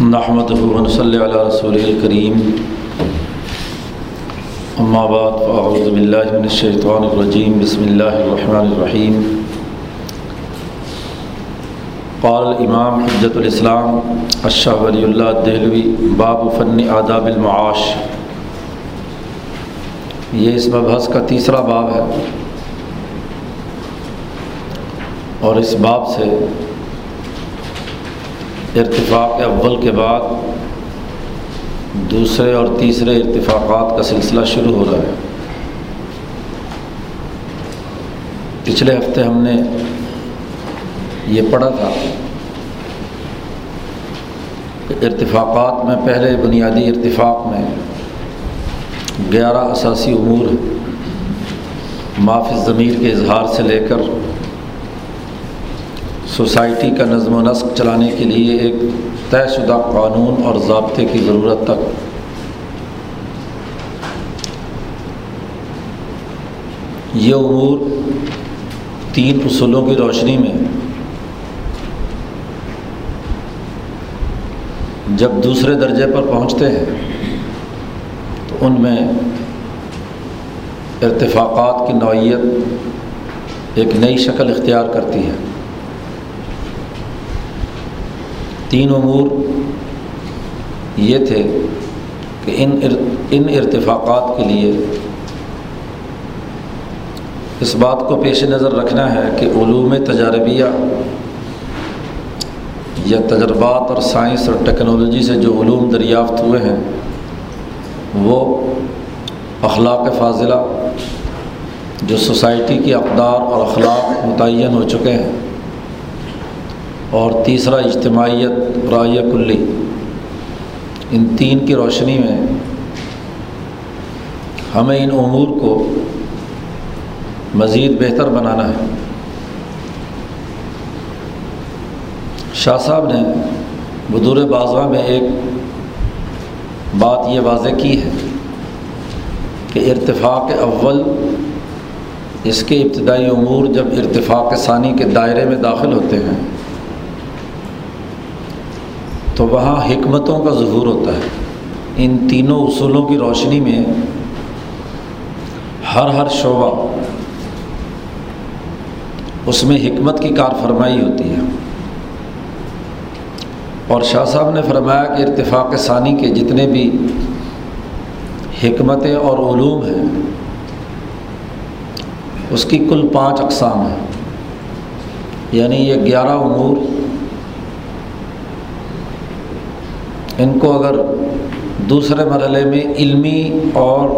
نحمد صلی علی رسول الکریم اما بعد فاعوذ باللہ من الشیطان الرجیم بسم اللہ الرحمن الرحیم قال الامام حجت الاسلام اشہ ولی اللہ دہلوی، باب فن آداب المعاش. یہ اس مبحث کا تیسرا باب ہے اور اس باب سے ارتفاق اول کے بعد دوسرے اور تیسرے ارتفاقات کا سلسلہ شروع ہو رہا ہے۔ پچھلے ہفتے ہم نے یہ پڑھا تھا کہ ارتفاقات میں پہلے بنیادی ارتفاق میں گیارہ اساسی امور معاف ضمیر کے اظہار سے لے کر سوسائٹی کا نظم و نسق چلانے کے لیے ایک طے شدہ قانون اور ضابطے کی ضرورت تک۔ یہ امور تین اصولوں کی روشنی میں۔ جب دوسرے درجے پر پہنچتے ہیں، تو ان میں ارتفاقات کی نوعیت ایک نئی شکل اختیار کرتی ہے۔ تین امور یہ تھے کہ ان ان ارتفاقات کے لیے اس بات کو پیش نظر رکھنا ہے کہ علوم تجاربیہ یا تجربات اور سائنس اور ٹیکنالوجی سے جو علوم دریافت ہوئے ہیں، وہ اخلاق فاضلہ جو سوسائٹی کی اقدار اور اخلاق متعین ہو چکے ہیں۔ اور تیسرا اجتماعیت رائے کلی۔ ان تین کی روشنی میں ہمیں ان امور کو مزید بہتر بنانا ہے۔ شاہ صاحب نے بدور بازوا میں ایک بات یہ واضح کی ہے کہ ارتفاق اول اس کے ابتدائی امور جب ارتفاق ثانی کے دائرے میں داخل ہوتے ہیں تو وہاں حکمتوں کا ظہور ہوتا ہے۔ ان تینوں اصولوں کی روشنی میں ہر ہر شعبہ اس میں حکمت کی کار فرمائی ہوتی ہے۔ اور شاہ صاحب نے فرمایا کہ ارتفاق ثانی کے جتنے بھی حکمتیں اور علوم ہیں، اس کی کل پانچ اقسام ہیں۔ یعنی یہ گیارہ امور ان کو اگر دوسرے مرحلے میں علمی اور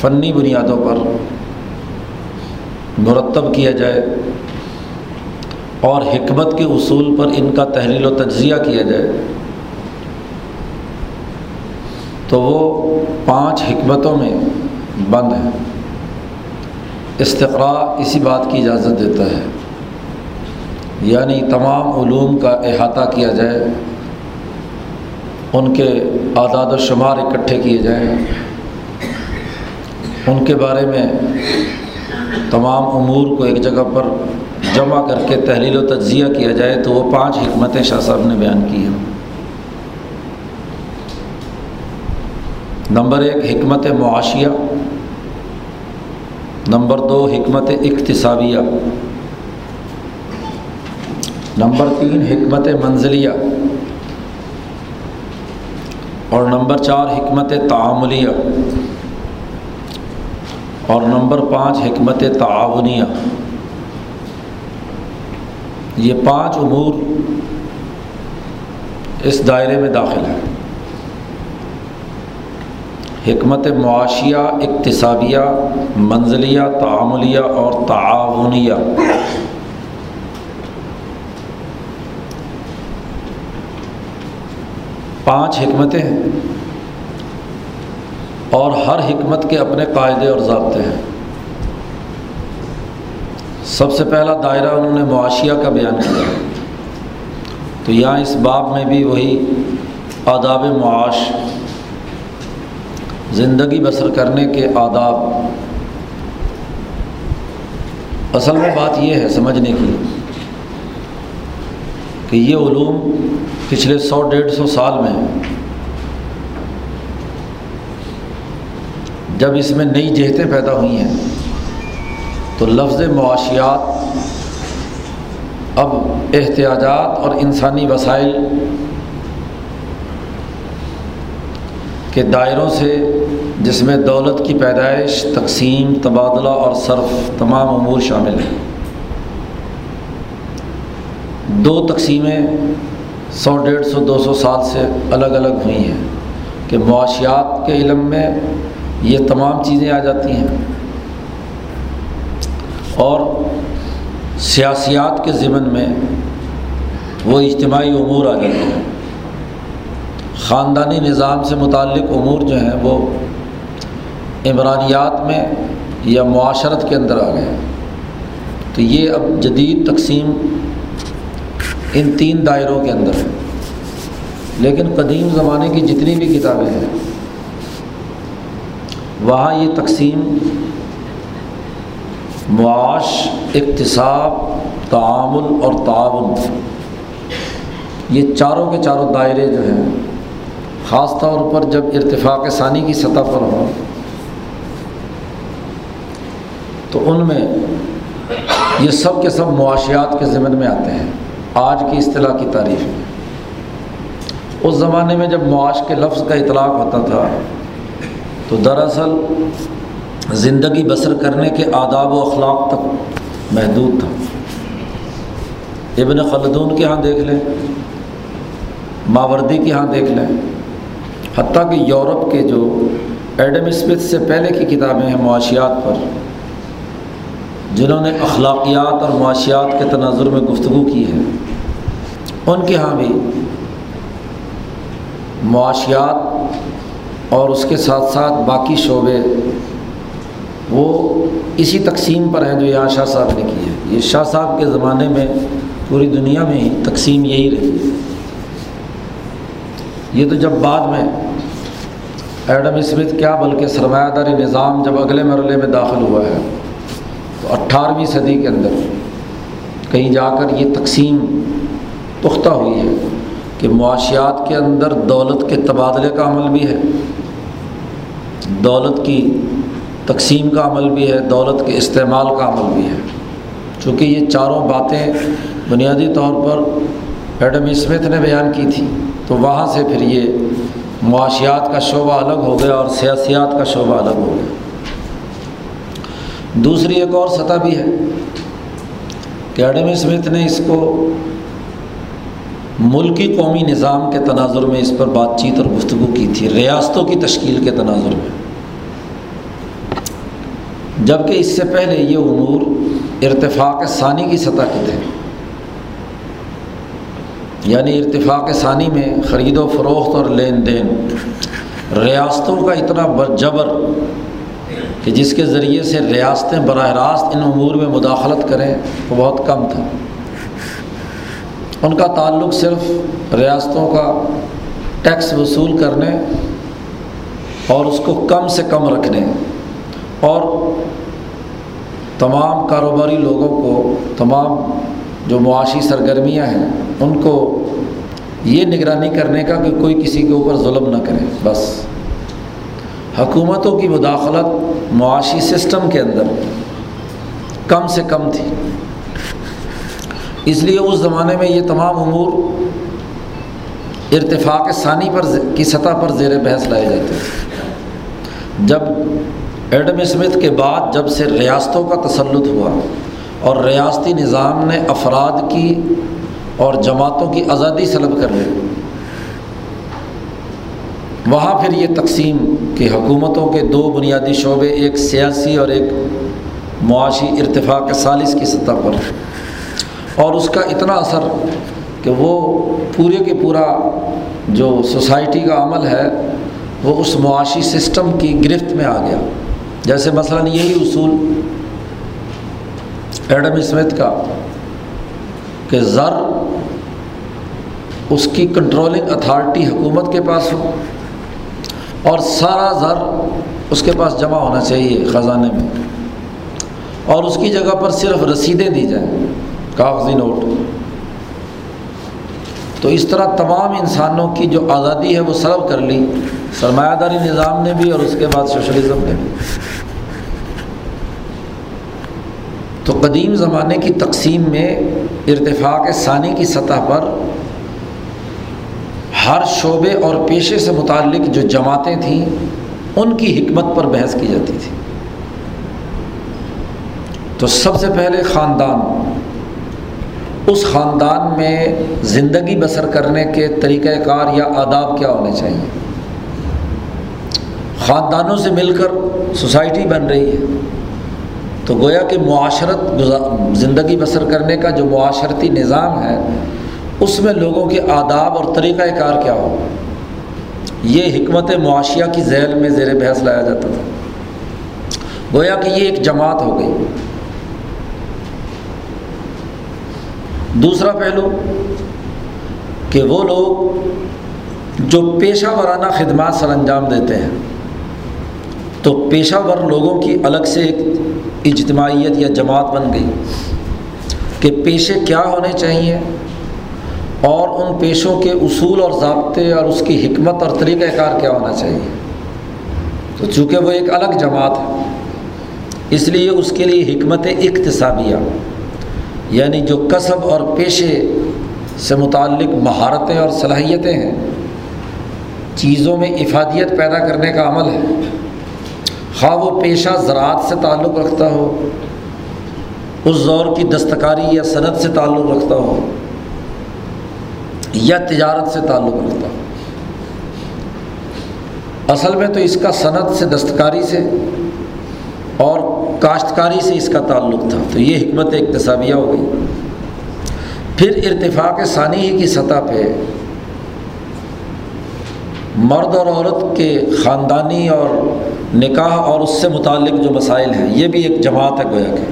فنی بنیادوں پر مرتب کیا جائے اور حکمت کے اصول پر ان کا تحلیل و تجزیہ کیا جائے، تو وہ پانچ حکمتوں میں بند ہیں۔ استقرا اسی بات کی اجازت دیتا ہے یعنی تمام علوم کا احاطہ کیا جائے ان کے اعداد و شمار اکٹھے کیے جائیں۔ ان کے بارے میں تمام امور کو ایک جگہ پر جمع کر کے تحلیل و تجزیہ کیا جائے تو وہ پانچ حکمتیں شاہ صاحب نے بیان کی ہیں۔ نمبر ایک، حکمت معاشیہ۔ نمبر دو، حکمت اقتصابیہ۔ نمبر تین، حکمت منزلیہ۔ اور نمبر چار، حکمت تعاملیہ اور نمبر پانچ، حکمت تعاونیہ۔ یہ پانچ امور اس دائرے میں داخل ہیں۔ حکمت معاشیہ، اقتصادیہ، منزلیہ، تعاملیہ اور تعاونیہ۔ پانچ حکمتیں ہیں اور ہر حکمت کے اپنے قاعدے اور ضابطے ہیں۔ سب سے پہلا دائرہ انہوں نے معاشیہ کا بیان کیا۔ تو یہاں اس باب میں بھی وہی آداب معاش، زندگی بسر کرنے کے آداب۔ اصل میں بات یہ ہے، سمجھنے کی کہ یہ علوم پچھلے سو ڈیڑھ سو سال میں جب اس میں نئی جہتیں پیدا ہوئی ہیں، تو لفظ معاشیات اب احتیاجات اور انسانی وسائل کے دائروں سے جس میں دولت کی پیدائش، تقسیم، تبادلہ اور صرف تمام امور شامل ہیں۔ دو تقسیمیں سو ڈیڑھ سو دو سو سال سے الگ الگ ہوئی ہیں کہ معاشیات کے علم میں یہ تمام چیزیں آ جاتی ہیں اور سیاسیات کے ضمن میں وہ اجتماعی امور آ جاتے ہیں۔ خاندانی نظام سے متعلق امور جو ہیں وہ عمرانیات میں یا معاشرت کے اندر آ گئے تو یہ اب جدید تقسیم ان تین دائروں کے اندر۔ لیکن قدیم زمانے کی جتنی بھی کتابیں ہیں، وہاں یہ تقسیم معاش، اقتصاب، تعامل اور تعاون، یہ چاروں کے چاروں دائرے جو ہیں، خاص طور پر جب ارتفاق ثانی کی سطح پر ہوں، تو ان میں یہ سب کے سب معاشیات کے ضمن میں آتے ہیں۔ آج کی اصطلاح کی تعریف میں۔ اس زمانے میں جب معاش کے لفظ کا اطلاق ہوتا تھا، تو دراصل زندگی بسر کرنے کے آداب و اخلاق تک محدود تھا۔ ابن خلدون کے ہاں دیکھ لیں، ماوردی کے ہاں دیکھ لیں۔ حتیٰ کہ یورپ کے جو ایڈم اسمتھ سے پہلے کی کتابیں ہیں معاشیات پر، جنہوں نے اخلاقیات اور معاشیات کے تناظر میں گفتگو کی ہے ان کے ہاں بھی معاشیات اور اس کے ساتھ ساتھ باقی شعبے وہ اسی تقسیم پر ہیں جو یہاں شاہ صاحب نے کی ہے یہ شاہ صاحب کے زمانے میں پوری دنیا میں ہی تقسیم یہی رہی ہے۔ یہ تو جب بعد میں ایڈم اسمتھ کیا بلکہ سرمایہ داری نظام جب اگلے مرحلے میں داخل ہوا ہے، تو اٹھارہویں صدی کے اندر کہیں جا کر یہ تقسیم پختہ ہوئی ہے کہ معاشیات کے اندر دولت کے تبادلے کا عمل بھی ہے۔ دولت کی تقسیم کا عمل بھی ہے، دولت کے استعمال کا عمل بھی ہے۔ چونکہ یہ چاروں باتیں بنیادی طور پر ایڈم اسمتھ نے بیان کی تھی، تو وہاں سے پھر یہ معاشیات کا شعبہ الگ ہو گیا اور سیاسیات کا شعبہ الگ ہو گیا۔ دوسری ایک اور سطح بھی ہے کہ ایڈم اسمتھ نے اس کو ملکی قومی نظام کے تناظر میں اس پر بات چیت اور گفتگو کی تھی، ریاستوں کی تشکیل کے تناظر میں۔ جبکہ اس سے پہلے یہ امور ارتفاق ثانی کی سطح کے تھے۔ یعنی ارتفاق ثانی میں خرید و فروخت اور لین دین ریاستوں کا اتنا جبر کہ جس کے ذریعے سے ریاستیں براہ راست ان امور میں مداخلت کریں وہ بہت کم تھا۔ ان کا تعلق صرف ریاستوں کا ٹیکس وصول کرنے اور اس کو کم سے کم رکھنے اور تمام کاروباری لوگوں کو تمام جو معاشی سرگرمیاں ہیں ان کو یہ نگرانی کرنے کا کہ کوئی کسی کے اوپر ظلم نہ کرے، بس۔ حکومتوں کی مداخلت معاشی سسٹم کے اندر کم سے کم تھی۔ اس لیے اس زمانے میں یہ تمام امور ارتفاق ثانی پر کی سطح پر زیر بحث لائے جاتے تھے جب ایڈم اسمتھ کے بعد جب سے ریاستوں کا تسلط ہوا اور ریاستی نظام نے افراد کی اور جماعتوں کی آزادی سلب کر لی، وہاں پھر یہ تقسیم کہ حکومتوں کے دو بنیادی شعبے، ایک سیاسی اور ایک معاشی ارتفاق سالس کی سطح پر۔ اور اس کا اتنا اثر کہ وہ پورے کے پورا جو سوسائٹی کا عمل ہے، وہ اس معاشی سسٹم کی گرفت میں آ گیا۔ جیسے مثلاً یہی اصول ایڈم اسمتھ کا کہ زر اس کی کنٹرولنگ اتھارٹی حکومت کے پاس ہو اور سارا زر اس کے پاس جمع ہونا چاہیے خزانے میں اور اس کی جگہ پر صرف رسیدیں دی جائیں۔ کاغذی نوٹ۔ تو اس طرح تمام انسانوں کی جو آزادی ہے وہ سلب کر لی۔ سرمایہ داری نظام نے بھی اور اس کے بعد سوشلزم نے بھی۔ تو قدیم زمانے کی تقسیم میں ارتفاق ثانی کی سطح پر ہر شعبے اور پیشے سے متعلق جو جماعتیں تھیں، ان کی حکمت پر بحث کی جاتی تھی۔ تو سب سے پہلے خاندان۔ اس خاندان میں زندگی بسر کرنے کے طریقۂ کار یا آداب کیا ہونے چاہیے؟ خاندانوں سے مل کر سوسائٹی بن رہی ہے۔ تو گویا کہ معاشرت زندگی بسر کرنے کا جو معاشرتی نظام ہے، اس میں لوگوں کے آداب اور طریقۂ کار کیا ہو؟ یہ حکمت معاشیہ کی ذیل میں زیر بحث لایا جاتا تھا۔ گویا کہ یہ ایک جماعت ہو گئی۔ دوسرا پہلو کہ وہ لوگ جو پیشہ ورانہ خدمات سر انجام دیتے ہیں، تو پیشہ ور لوگوں کی الگ سے ایک اجتماعیت یا جماعت بن گئی کہ پیشے کیا ہونے چاہیے اور ان پیشوں کے اصول اور ضابطے اور اس کی حکمت اور طریقۂ کار کیا ہونا چاہیے۔ تو چونکہ وہ ایک الگ جماعت ہے، اس لیے اس کے لیے حکمت اقتصابیہ یعنی جو کسب اور پیشے سے متعلق مہارتیں اور صلاحیتیں ہیں، چیزوں میں افادیت پیدا کرنے کا عمل ہے۔ خواہ وہ پیشہ زراعت سے تعلق رکھتا ہو، اس دور کی دستکاری یا صنعت سے تعلق رکھتا ہو، یا تجارت سے تعلق رکھتا ہو۔ اصل میں تو اس کا صنعت سے دستکاری سے کاشتکاری سے اس کا تعلق تھا۔ تو یہ حکمت اقتصابیہ ہو گئی۔ پھر ارتفاق ثانی ہی کی سطح پہ مرد اور عورت کے خاندانی اور نکاح اور اس سے متعلق جو مسائل ہیں، یہ بھی ایک جماعت ہے گویا کہ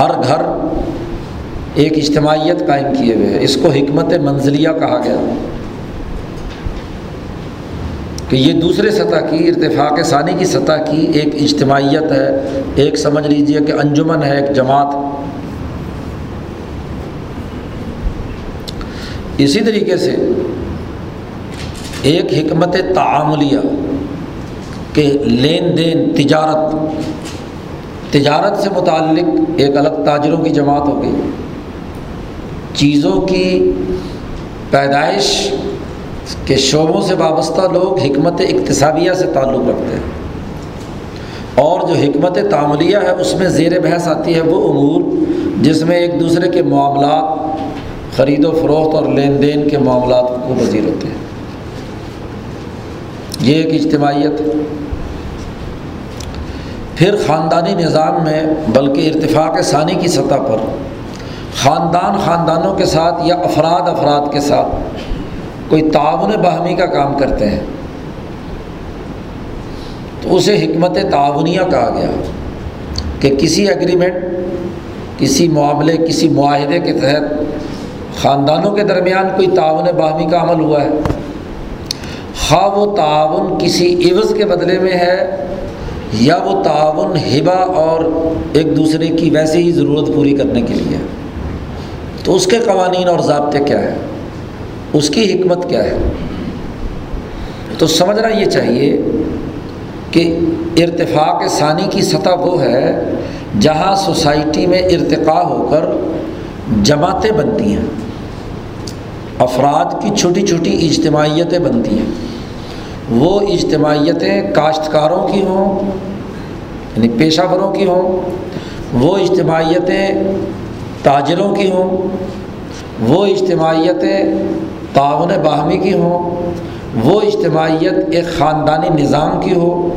ہر گھر ایک اجتماعیت قائم کیے ہوئے ہے۔ اس کو حکمت منزلیہ کہا گیا۔ کہ یہ دوسرے سطح کی ارتفاق ثانی کی سطح کی ایک اجتماعیت ہے۔ ایک سمجھ لیجیے کہ انجمن ہے ایک جماعت۔ اسی طریقے سے ایک حکمت تعاملیہ کہ لین دین، تجارت تجارت سے متعلق ایک الگ تاجروں کی جماعت ہو گئی۔ چیزوں کی پیدائش کہ شعبوں سے وابستہ لوگ حکمت اقتصابیہ سے تعلق رکھتے ہیں۔ اور جو حکمت تعملیہ ہے، اس میں زیر بحث آتی ہے وہ امور، جس میں ایک دوسرے کے معاملات، خرید و فروخت اور لین دین کے معاملات کو پذیر ہوتے ہیں۔ یہ ایک اجتماعیت۔ ہے پھر خاندانی نظام میں، بلکہ ارتفاق ثانی کی سطح پر، خاندان خاندانوں کے ساتھ یا افراد افراد کے ساتھ کوئی تعاون باہمی کا کام کرتے ہیں۔ تو اسے حکمت تعاونیہ کہا گیا کہ کسی ایگریمنٹ کسی معاملے، کسی معاہدے کے تحت خاندانوں کے درمیان کوئی تعاون باہمی کا عمل ہوا ہے۔ خواہ وہ تعاون کسی عوض کے بدلے میں ہے یا وہ تعاون ہبا اور ایک دوسرے کی ویسے ہی ضرورت پوری کرنے کے لیے۔ تو اس کے قوانین اور ضابطے کیا ہیں؟ اس کی حکمت کیا ہے؟ تو سمجھنا یہ چاہیے کہ ارتفاق ثانی کی سطح وہ ہے جہاں سوسائٹی میں ارتقاء ہو کر جماعتیں بنتی ہیں، افراد کی چھوٹی چھوٹی اجتماعیتیں بنتی ہیں۔ وہ اجتماعیتیں کاشتکاروں کی ہوں یعنی پیشہ وروں کی ہوں، وہ اجتماعیتیں تاجروں کی ہوں، وہ اجتماعیتیں تعاون باہمی کی ہوں، وہ اجتماعیت ایک خاندانی نظام کی ہو،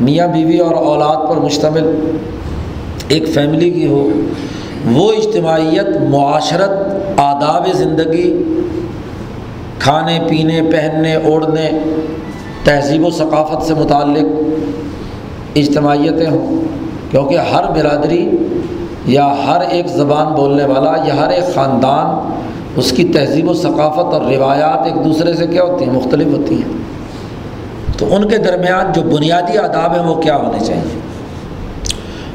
میاں بیوی اور اولاد پر مشتمل ایک فیملی کی ہو، وہ اجتماعیت معاشرت، آداب زندگی، کھانے، پینے، پہننے، اوڑھنے، تہذیب و ثقافت سے متعلق اجتماعیتیں ہوں۔ کیونکہ ہر برادری یا ہر ایک زبان بولنے والا یا ہر ایک خاندان اس کی تہذیب و ثقافت اور روایات ایک دوسرے سے کیا ہوتی ہیں؟ مختلف ہوتی ہیں۔ تو ان کے درمیان جو بنیادی آداب ہیں وہ کیا ہونے چاہیے؟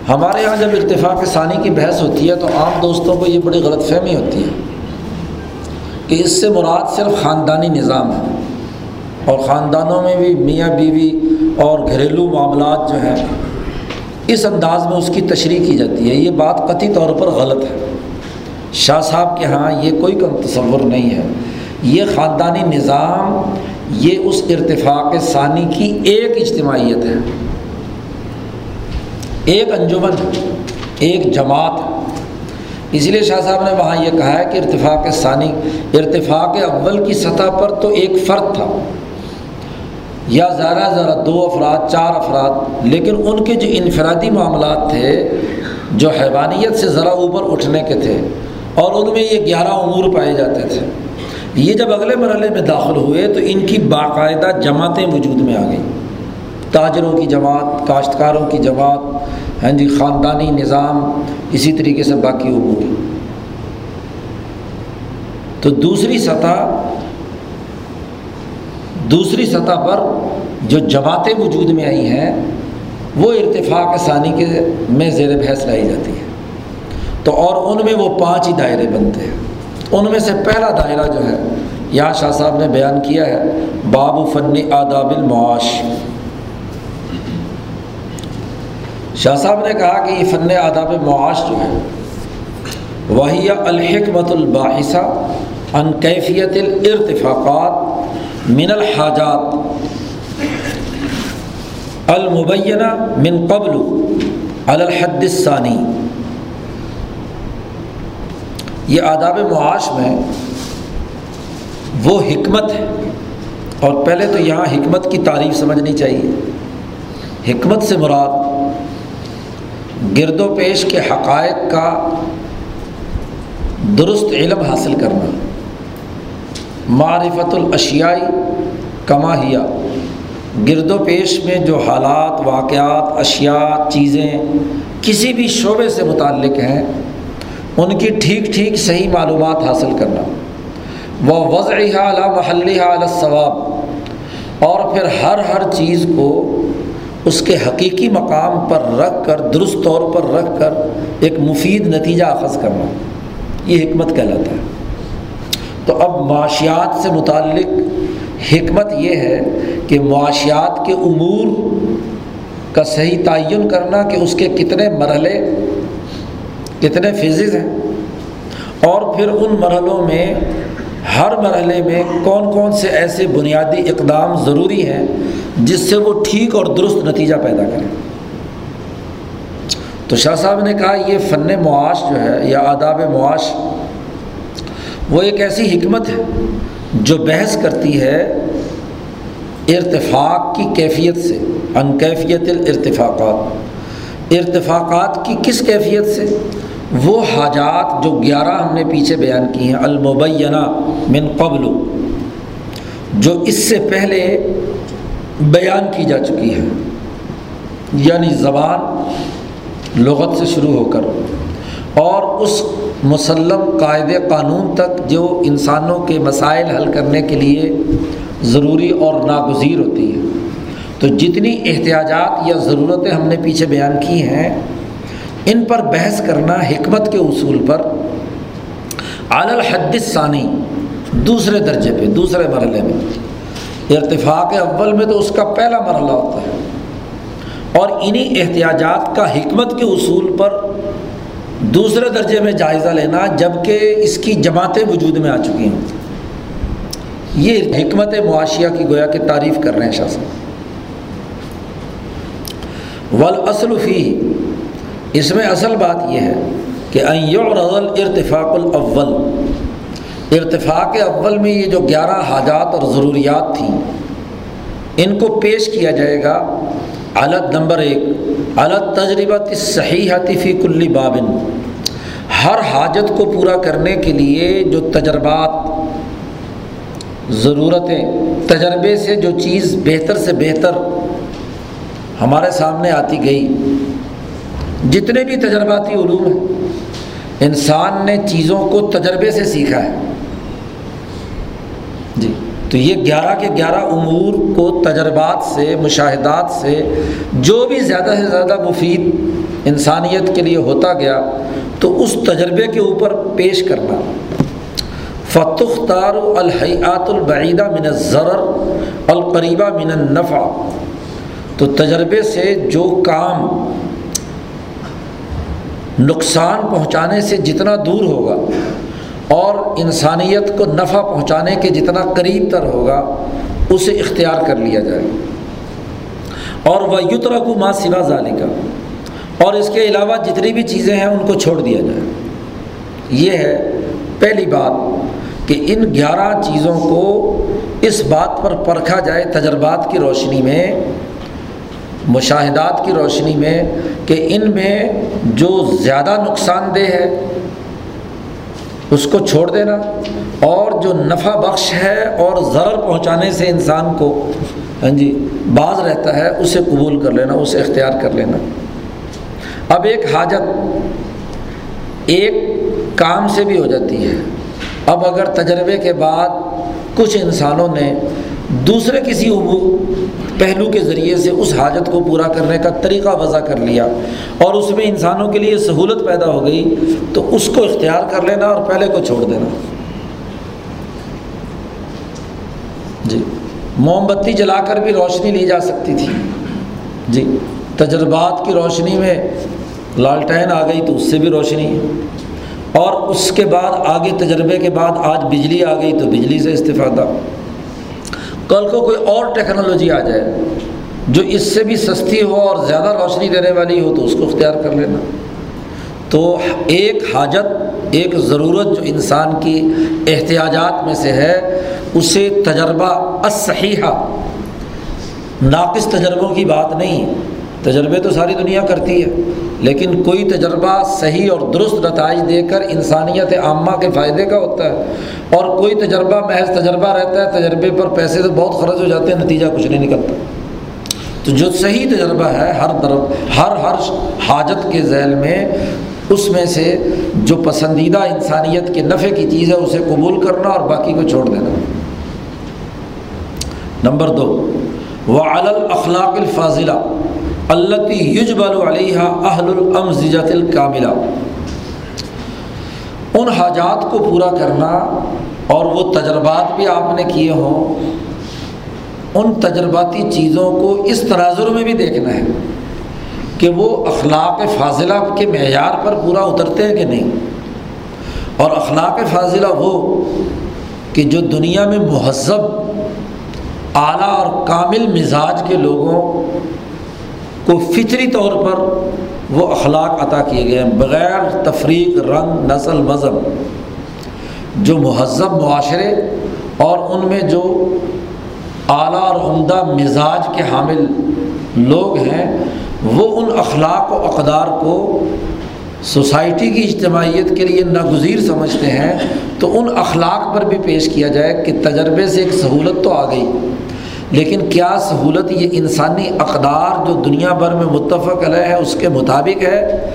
ہمارے یہاں جب ارتفاق ثانی کی بحث ہوتی ہے تو عام دوستوں کو یہ بڑی غلط فہمی ہوتی ہے کہ اس سے مراد صرف خاندانی نظام ہے اور خاندانوں میں بھی میاں بیوی اور گھریلو معاملات جو ہیں، اس انداز میں اس کی تشریح کی جاتی ہے۔ یہ بات قطعی طور پر غلط ہے۔ شاہ صاحب کے ہاں یہ کوئی کم تصور نہیں ہے۔ یہ خاندانی نظام، یہ اس ارتفاق ثانی کی ایک اجتماعیت ہے۔ ایک انجمن، ایک جماعت۔ ہے اسی لیے شاہ صاحب نے وہاں یہ کہا ہے کہ ارتفاق ثانی، ارتفاق اول کی سطح پر تو ایک فرد تھا۔ یا ذرا ذرا دو افراد، چار افراد، لیکن ان کے جو انفرادی معاملات تھے، جو حیوانیت سے ذرا اوپر اٹھنے کے تھے اور ان میں یہ گیارہ امور پائے جاتے تھے۔ یہ جب اگلے مرحلے میں داخل ہوئے تو ان کی باقاعدہ جماعتیں وجود میں آ گئیں۔ تاجروں کی جماعت، کاشتکاروں کی جماعت ہاں جی خاندانی نظام، اسی طریقے سے باقی امور۔ تو دوسری سطح دوسری سطح پر جو جماعتیں وجود میں آئی ہیں، وہ ارتفاق ثانی کے میں زیر بحث لائی جاتی ہے تو اور ان میں وہ پانچ ہی دائرے بنتے ہیں۔ ان میں سے پہلا دائرہ جو ہے، یہاں شاہ صاحب نے بیان کیا ہے، باب فن آداب المعاش۔ شاہ صاحب نے کہا کہ یہ فن آداب معاش جو ہے، وہی الحکمت الباحثہ ان کیفیت الارتفاقات من الحاجات المبینہ من قبل الحد الثانی۔ یہ آداب معاش میں وہ حکمت ہے۔ اور پہلے تو یہاں حکمت کی تعریف سمجھنی چاہیے۔ حکمت سے مراد گرد و پیش کے حقائق کا درست علم حاصل کرنا۔ معرفت الاشیائی کماہیا گرد و پیش میں جو حالات، واقعات، اشیاء، چیزیں کسی بھی شعبے سے متعلق ہیں ان کی ٹھیک ٹھیک صحیح معلومات حاصل کرنا۔ وہ وضع اعلیٰ محلہ اعلیٰ ثواب اور پھر ہر ہر چیز کو اس کے حقیقی مقام پر رکھ کر، درست طور پر رکھ کر ایک مفید نتیجہ اخذ کرنا۔ یہ حکمت کہلاتا ہے۔ تو اب معاشیات سے متعلق حکمت یہ ہے کہ معاشیات کے امور کا صحیح تعین کرنا کہ اس کے کتنے مرحلے کتنے فیزز ہیں؟ اور پھر ان مرحلوں میں، ہر مرحلے میں کون کون سے ایسے بنیادی اقدام ضروری ہیں جس سے وہ ٹھیک اور درست نتیجہ پیدا کریں؟ تو شاہ صاحب نے کہا، یہ فن معاش جو ہے، یا آداب معاش، وہ ایک ایسی حکمت ہے جو بحث کرتی ہے ارتفاق کی کیفیت سے ان کیفیت الارتفاقات۔ ارتفاقات کی کس کیفیت سے؟ وہ حاجات جو گیارہ ہم نے پیچھے بیان کی ہیں، المبینہ من قبل، جو اس سے پہلے بیان کی جا چکی ہے یعنی زبان لغت سے شروع ہو کر، اور اس مسلم قاعد قانون تک جو انسانوں کے مسائل حل کرنے کے لیے ضروری اور ناگزیر ہوتی ہے۔ تو جتنی احتیاجات یا ضرورتیں ہم نے پیچھے بیان کی ہیں، ان پر بحث کرنا حکمت کے اصول پر۔ اعلی الحد ثانی دوسرے درجے پہ، دوسرے مرحلے میں۔ ارتفاق اول میں تو اس کا پہلا مرحلہ ہوتا ہے۔ اور انہی احتیاجات کا حکمت کے اصول پر دوسرے درجے میں جائزہ لینا جبکہ اس کی جماعتیں وجود میں آ چکی ہیں۔ یہ حکمت معاشیہ کی گویا کہ تعریف کر رہے ہیں شاہ صاحب۔ فی اس میں اصل بات یہ ہے کہ رضل ارتفاق الاول ارتفاق اول میں یہ جو گیارہ حاجات اور ضروریات تھیں، ان کو پیش کیا جائے گا علت نمبر ایک علت تجربہ صحیح فی کلی بابن ہر حاجت کو پورا کرنے کے لیے جو تجربات، ضرورتیں، تجربے سے جو چیز بہتر سے بہتر ہمارے سامنے آتی گئی۔ جتنے بھی تجرباتی علوم ہیں، انسان نے چیزوں کو تجربے سے سیکھا ہے۔ جی تو یہ گیارہ کے گیارہ امور کو تجربات سے، مشاہدات سے، جو بھی زیادہ سے زیادہ مفید انسانیت کے لیے ہوتا گیا، تو اس تجربے کے اوپر پیش کرنا۔ فتح تار الحیات البعیدہ من ضرر القریبہ من النفع۔ تو تجربے سے جو کام نقصان پہنچانے سے جتنا دور ہوگا اور انسانیت کو نفع پہنچانے کے جتنا قریب تر ہوگا، اسے اختیار کر لیا جائے۔ اور وہ یترا کو ماں سوا ظالی کا اور اس کے علاوہ جتنی بھی چیزیں ہیں، ان کو چھوڑ دیا جائے۔ یہ ہے پہلی بات کہ ان گیارہ چیزوں کو اس بات پر پرکھا جائے تجربات کی روشنی میں مشاہدات کی روشنی میں کہ ان میں جو زیادہ نقصان دہ ہے، اس کو چھوڑ دینا اور جو نفع بخش ہے اور ضرر پہنچانے سے انسان کو ہاں جی باز رہتا ہے، اسے قبول کر لینا، اسے اختیار کر لینا۔ اب ایک حاجت ایک کام سے بھی ہو جاتی ہے۔ اب اگر تجربے کے بعد کچھ انسانوں نے دوسرے کسی پہلو کے ذریعے سے اس حاجت کو پورا کرنے کا طریقہ وضع کر لیا اور اس میں انسانوں کے لیے سہولت پیدا ہو گئی، تو اس کو اختیار کر لینا اور پہلے کو چھوڑ دینا۔ جی موم بتی جلا کر بھی روشنی لی جا سکتی تھی۔ جی تجربات کی روشنی میں لالٹین آ گئی تو اس سے بھی روشنی۔ اور اس کے بعد، آگے تجربے کے بعد آج بجلی آ گئی تو بجلی سے استفادہ۔ کل کو کوئی اور ٹیکنالوجی آ جائے جو اس سے بھی سستی ہو اور زیادہ روشنی دینے والی ہو تو اس کو اختیار کر لینا۔ تو ایک حاجت، ایک ضرورت جو انسان کی احتیاجات میں سے ہے، اسے تجربہ اصحیحہ ناقص تجربوں کی بات نہیں۔ تجربے تو ساری دنیا کرتی ہے۔ لیکن کوئی تجربہ صحیح اور درست نتائج دے کر انسانیت عامہ کے فائدے کا ہوتا ہے اور کوئی تجربہ محض تجربہ رہتا ہے، تجربے پر پیسے تو بہت خرچ ہو جاتے ہیں، نتیجہ کچھ نہیں نکلتا۔ تو جو صحیح تجربہ ہے، ہر طرف، ہر ہر حاجت کے ذیل میں، اس میں سے جو پسندیدہ انسانیت کے نفع کی چیز ہے، اسے قبول کرنا اور باقی کو چھوڑ دینا۔ نمبر دو وہ الاخلاق الفاضلہ التی یجبل علیہ اہل الامزجت الکاملہ ان حاجات کو پورا کرنا اور وہ تجربات بھی آپ نے کیے ہوں، ان تجرباتی چیزوں کو اس تناظر میں بھی دیکھنا ہے کہ وہ اخلاق فاضلہ کے معیار پر پورا اترتے ہیں کہ نہیں۔ اور اخلاق فاضلہ وہ کہ جو دنیا میں مہذب، اعلیٰ اور کامل مزاج کے لوگوں کو فطری طور پر وہ اخلاق عطا کیے گئے ہیں، بغیر تفریق، رنگ، نسل، مذہب۔ جو مہذب معاشرے اور ان میں جو اعلیٰ اور عمدہ مزاج کے حامل لوگ ہیں، وہ ان اخلاق و اقدار کو سوسائٹی کی اجتماعیت کے لیے ناگزیر سمجھتے ہیں۔ تو ان اخلاق پر بھی پیش کیا جائے کہ تجربے سے ایک سہولت تو آ گئی۔ لیکن کیا سہولت یہ انسانی اقدار جو دنیا بھر میں متفق علیہ ہے اس کے مطابق ہے؟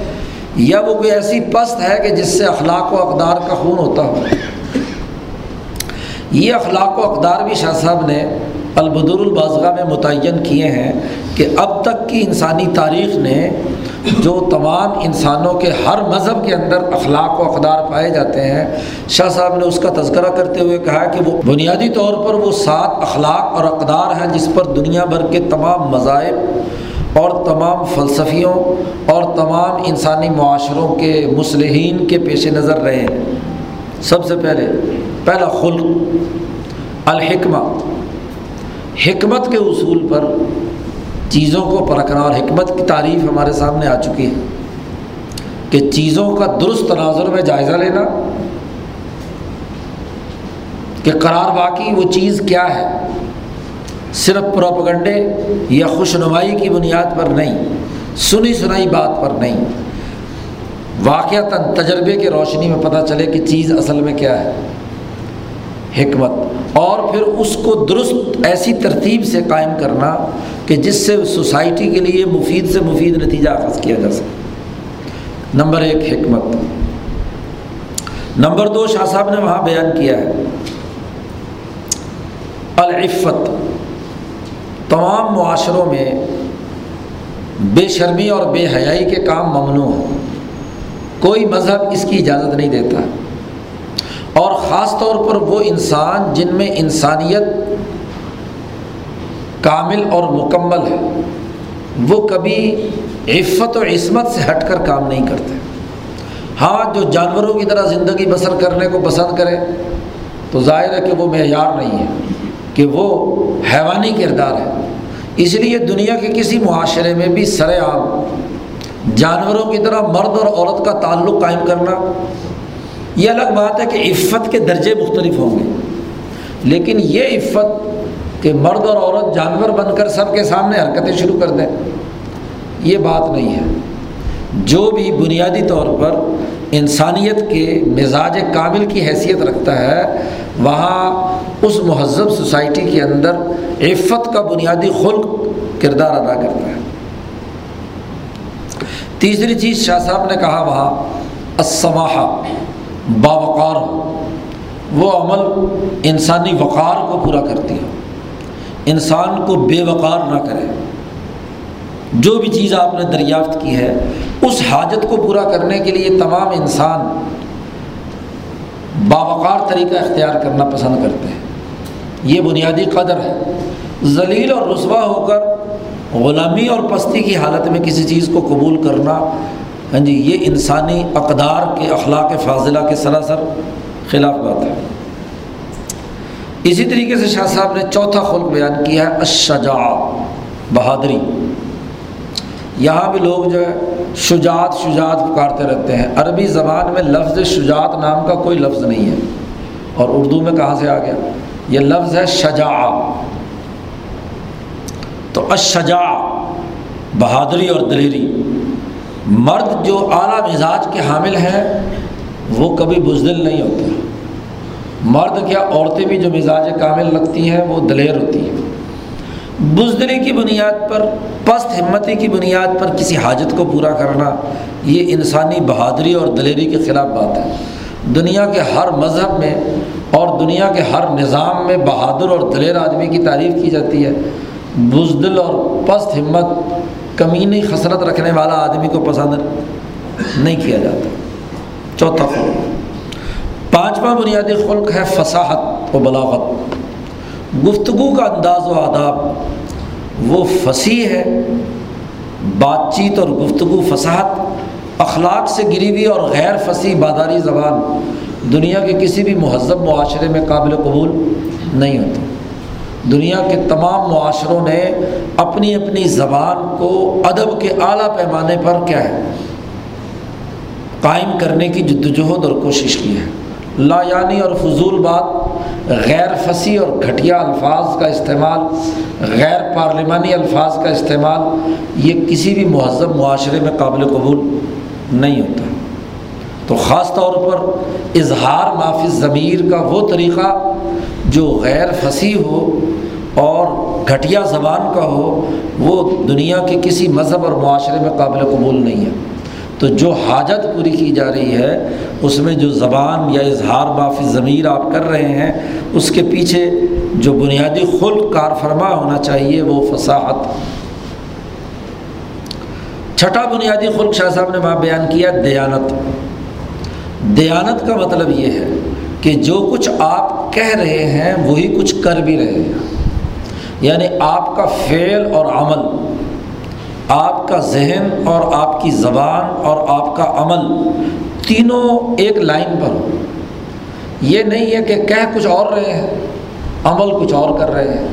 یا وہ کوئی ایسی پست ہے کہ جس سے اخلاق و اقدار کا خون ہوتا ہو؟ یہ اخلاق و اقدار بھی شاہ صاحب نے البدر البازغہ میں متعین کیے ہیں۔ کہ اب تک کی انسانی تاریخ نے جو تمام انسانوں کے ہر مذہب کے اندر اخلاق و اقدار پائے جاتے ہیں، شاہ صاحب نے اس کا تذکرہ کرتے ہوئے کہا کہ وہ بنیادی طور پر وہ سات اخلاق اور اقدار ہیں جس پر دنیا بھر کے تمام مذاہب اور تمام فلسفیوں اور تمام انسانی معاشروں کے مسلحین کے پیش نظر رہے ہیں۔ سب سے پہلے، پہلا خلق، الحکمہ۔ حکمت کے اصول پر چیزوں کو پرکھنا اور حکمت کی تعریف ہمارے سامنے آ چکی ہے کہ چیزوں کا درست تناظر میں جائزہ لینا، کہ قرار واقعی وہ چیز کیا ہے، صرف پروپگنڈے یا خوش نمائی کی بنیاد پر نہیں، سنی سنائی بات پر نہیں۔ واقعات تجربے کے روشنی میں پتہ چلے کہ چیز اصل میں کیا ہے۔ حکمت۔ اور پھر اس کو درست ایسی ترتیب سے قائم کرنا کہ جس سے سوسائٹی کے لیے مفید سے مفید نتیجہ اخذ کیا جا سکے۔ نمبر ایک، حکمت۔ نمبر دو، شاہ صاحب نے وہاں بیان کیا ہے۔ العفت۔ تمام معاشروں میں بے شرمی اور بے حیائی کے کام ممنوع ہیں۔ کوئی مذہب اس کی اجازت نہیں دیتا۔ اور خاص طور پر وہ انسان جن میں انسانیت کامل اور مکمل ہے، وہ کبھی عفت و عصمت سے ہٹ کر کام نہیں کرتے۔ ہاں جو جانوروں کی طرح زندگی بسر کرنے کو پسند کرے، تو ظاہر ہے کہ وہ معیار نہیں ہے، کہ وہ حیوانی کردار ہے۔ اس لیے دنیا کے کسی معاشرے میں بھی سر عام جانوروں کی طرح مرد اور عورت کا تعلق قائم کرنا یہ الگ بات ہے کہ عفت کے درجے مختلف ہوں گے۔ لیکن یہ عفت کہ مرد اور عورت جانور بن کر سب کے سامنے حرکتیں شروع کر دیں، یہ بات نہیں ہے۔ جو بھی بنیادی طور پر انسانیت کے مزاج کامل کی حیثیت رکھتا ہے، وہاں اس مہذب سوسائٹی کے اندر عفت کا بنیادی خلق کردار ادا کرتا ہے۔ تیسری چیز شاہ صاحب نے کہا، وہاں اسماحہ باوقار ہو وہ عمل انسانی وقار کو پورا کرتی ہو انسان کو بے وقار نہ کرے۔ جو بھی چیز آپ نے دریافت کی ہے، اس حاجت کو پورا کرنے کے لیے تمام انسان باوقار طریقہ اختیار کرنا پسند کرتے ہیں۔ یہ بنیادی قدر ہے۔ ذلیل اور رسوا ہو کر غلامی اور پستی کی حالت میں کسی چیز کو قبول کرنا ہاں جی یہ انسانی اقدار کے اخلاق فاضلہ کے سراسر خلاف بات ہے۔ اسی طریقے سے شاہ صاحب نے چوتھا خلق بیان کیا ہے اشجا بہادری۔ یہاں بھی لوگ جو ہے، شجاعت شجاعت پکارتے رہتے ہیں۔ عربی زبان میں لفظ شجاعت نام کا کوئی لفظ نہیں ہے۔ اور اردو میں کہاں سے آ گیا؟ یہ لفظ ہے شجاع۔ تو اشجا بہادری اور دلیری۔ مرد جو اعلیٰ مزاج کے حامل ہیں، وہ کبھی بزدل نہیں ہوتے۔ مرد کیا عورتیں بھی جو مزاج کامل رکھتی ہیں، وہ دلیر ہوتی ہیں۔ بزدلی کی بنیاد پر، پست ہمتی کی بنیاد پر کسی حاجت کو پورا کرنا، یہ انسانی بہادری اور دلیری کے خلاف بات ہے۔ دنیا کے ہر مذہب میں اور دنیا کے ہر نظام میں بہادر اور دلیر آدمی کی تعریف کی جاتی ہے۔ بزدل اور پست ہمت کمینی خسرت رکھنے والا آدمی کو پسند نہیں کیا جاتا۔ چوتھا خلق پانچواں بنیادی خلق ہے فصاحت و بلاغت۔ گفتگو کا انداز و آداب۔ وہ فصیح ہے۔ بات چیت اور گفتگو فصاحت۔ اخلاق سے گری ہوئی اور غیر فصیح باداری زبان۔ دنیا کے کسی بھی مہذب معاشرے میں قابل قبول نہیں ہوتی۔ دنیا کے تمام معاشروں نے اپنی اپنی زبان کو ادب کے اعلیٰ پیمانے پر کیا ہے، قائم کرنے کی جد وجہد اور کوشش کی ہے۔ لا یعنی اور فضول بات، غیر فصیح اور گھٹیا الفاظ کا استعمال، غیر پارلیمانی الفاظ کا استعمال، یہ کسی بھی مہذب معاشرے میں قابل قبول نہیں ہوتا۔ تو خاص طور پر اظہار معافی ضمیر کا وہ طریقہ جو غیر فصیح ہو اور گھٹیا زبان کا ہو، وہ دنیا کے کسی مذہب اور معاشرے میں قابل قبول نہیں ہے۔ تو جو حاجت پوری کی جا رہی ہے، اس میں جو زبان یا اظہار معافی ضمیر آپ کر رہے ہیں، اس کے پیچھے جو بنیادی خلق کار فرما ہونا چاہیے، وہ فصاحت۔ چھٹا بنیادی خلق شاہ صاحب نے وہاں بیان کیا، دیانت۔ دیانت کا مطلب یہ ہے کہ جو کچھ آپ کہہ رہے ہیں وہی کچھ کر بھی رہے ہیں۔ یعنی آپ کا فعل اور عمل، آپ کا ذہن اور آپ کی زبان اور آپ کا عمل، تینوں ایک لائن پر۔ ہو یہ نہیں ہے کہ کہہ کچھ اور رہے ہیں، عمل کچھ اور کر رہے ہیں۔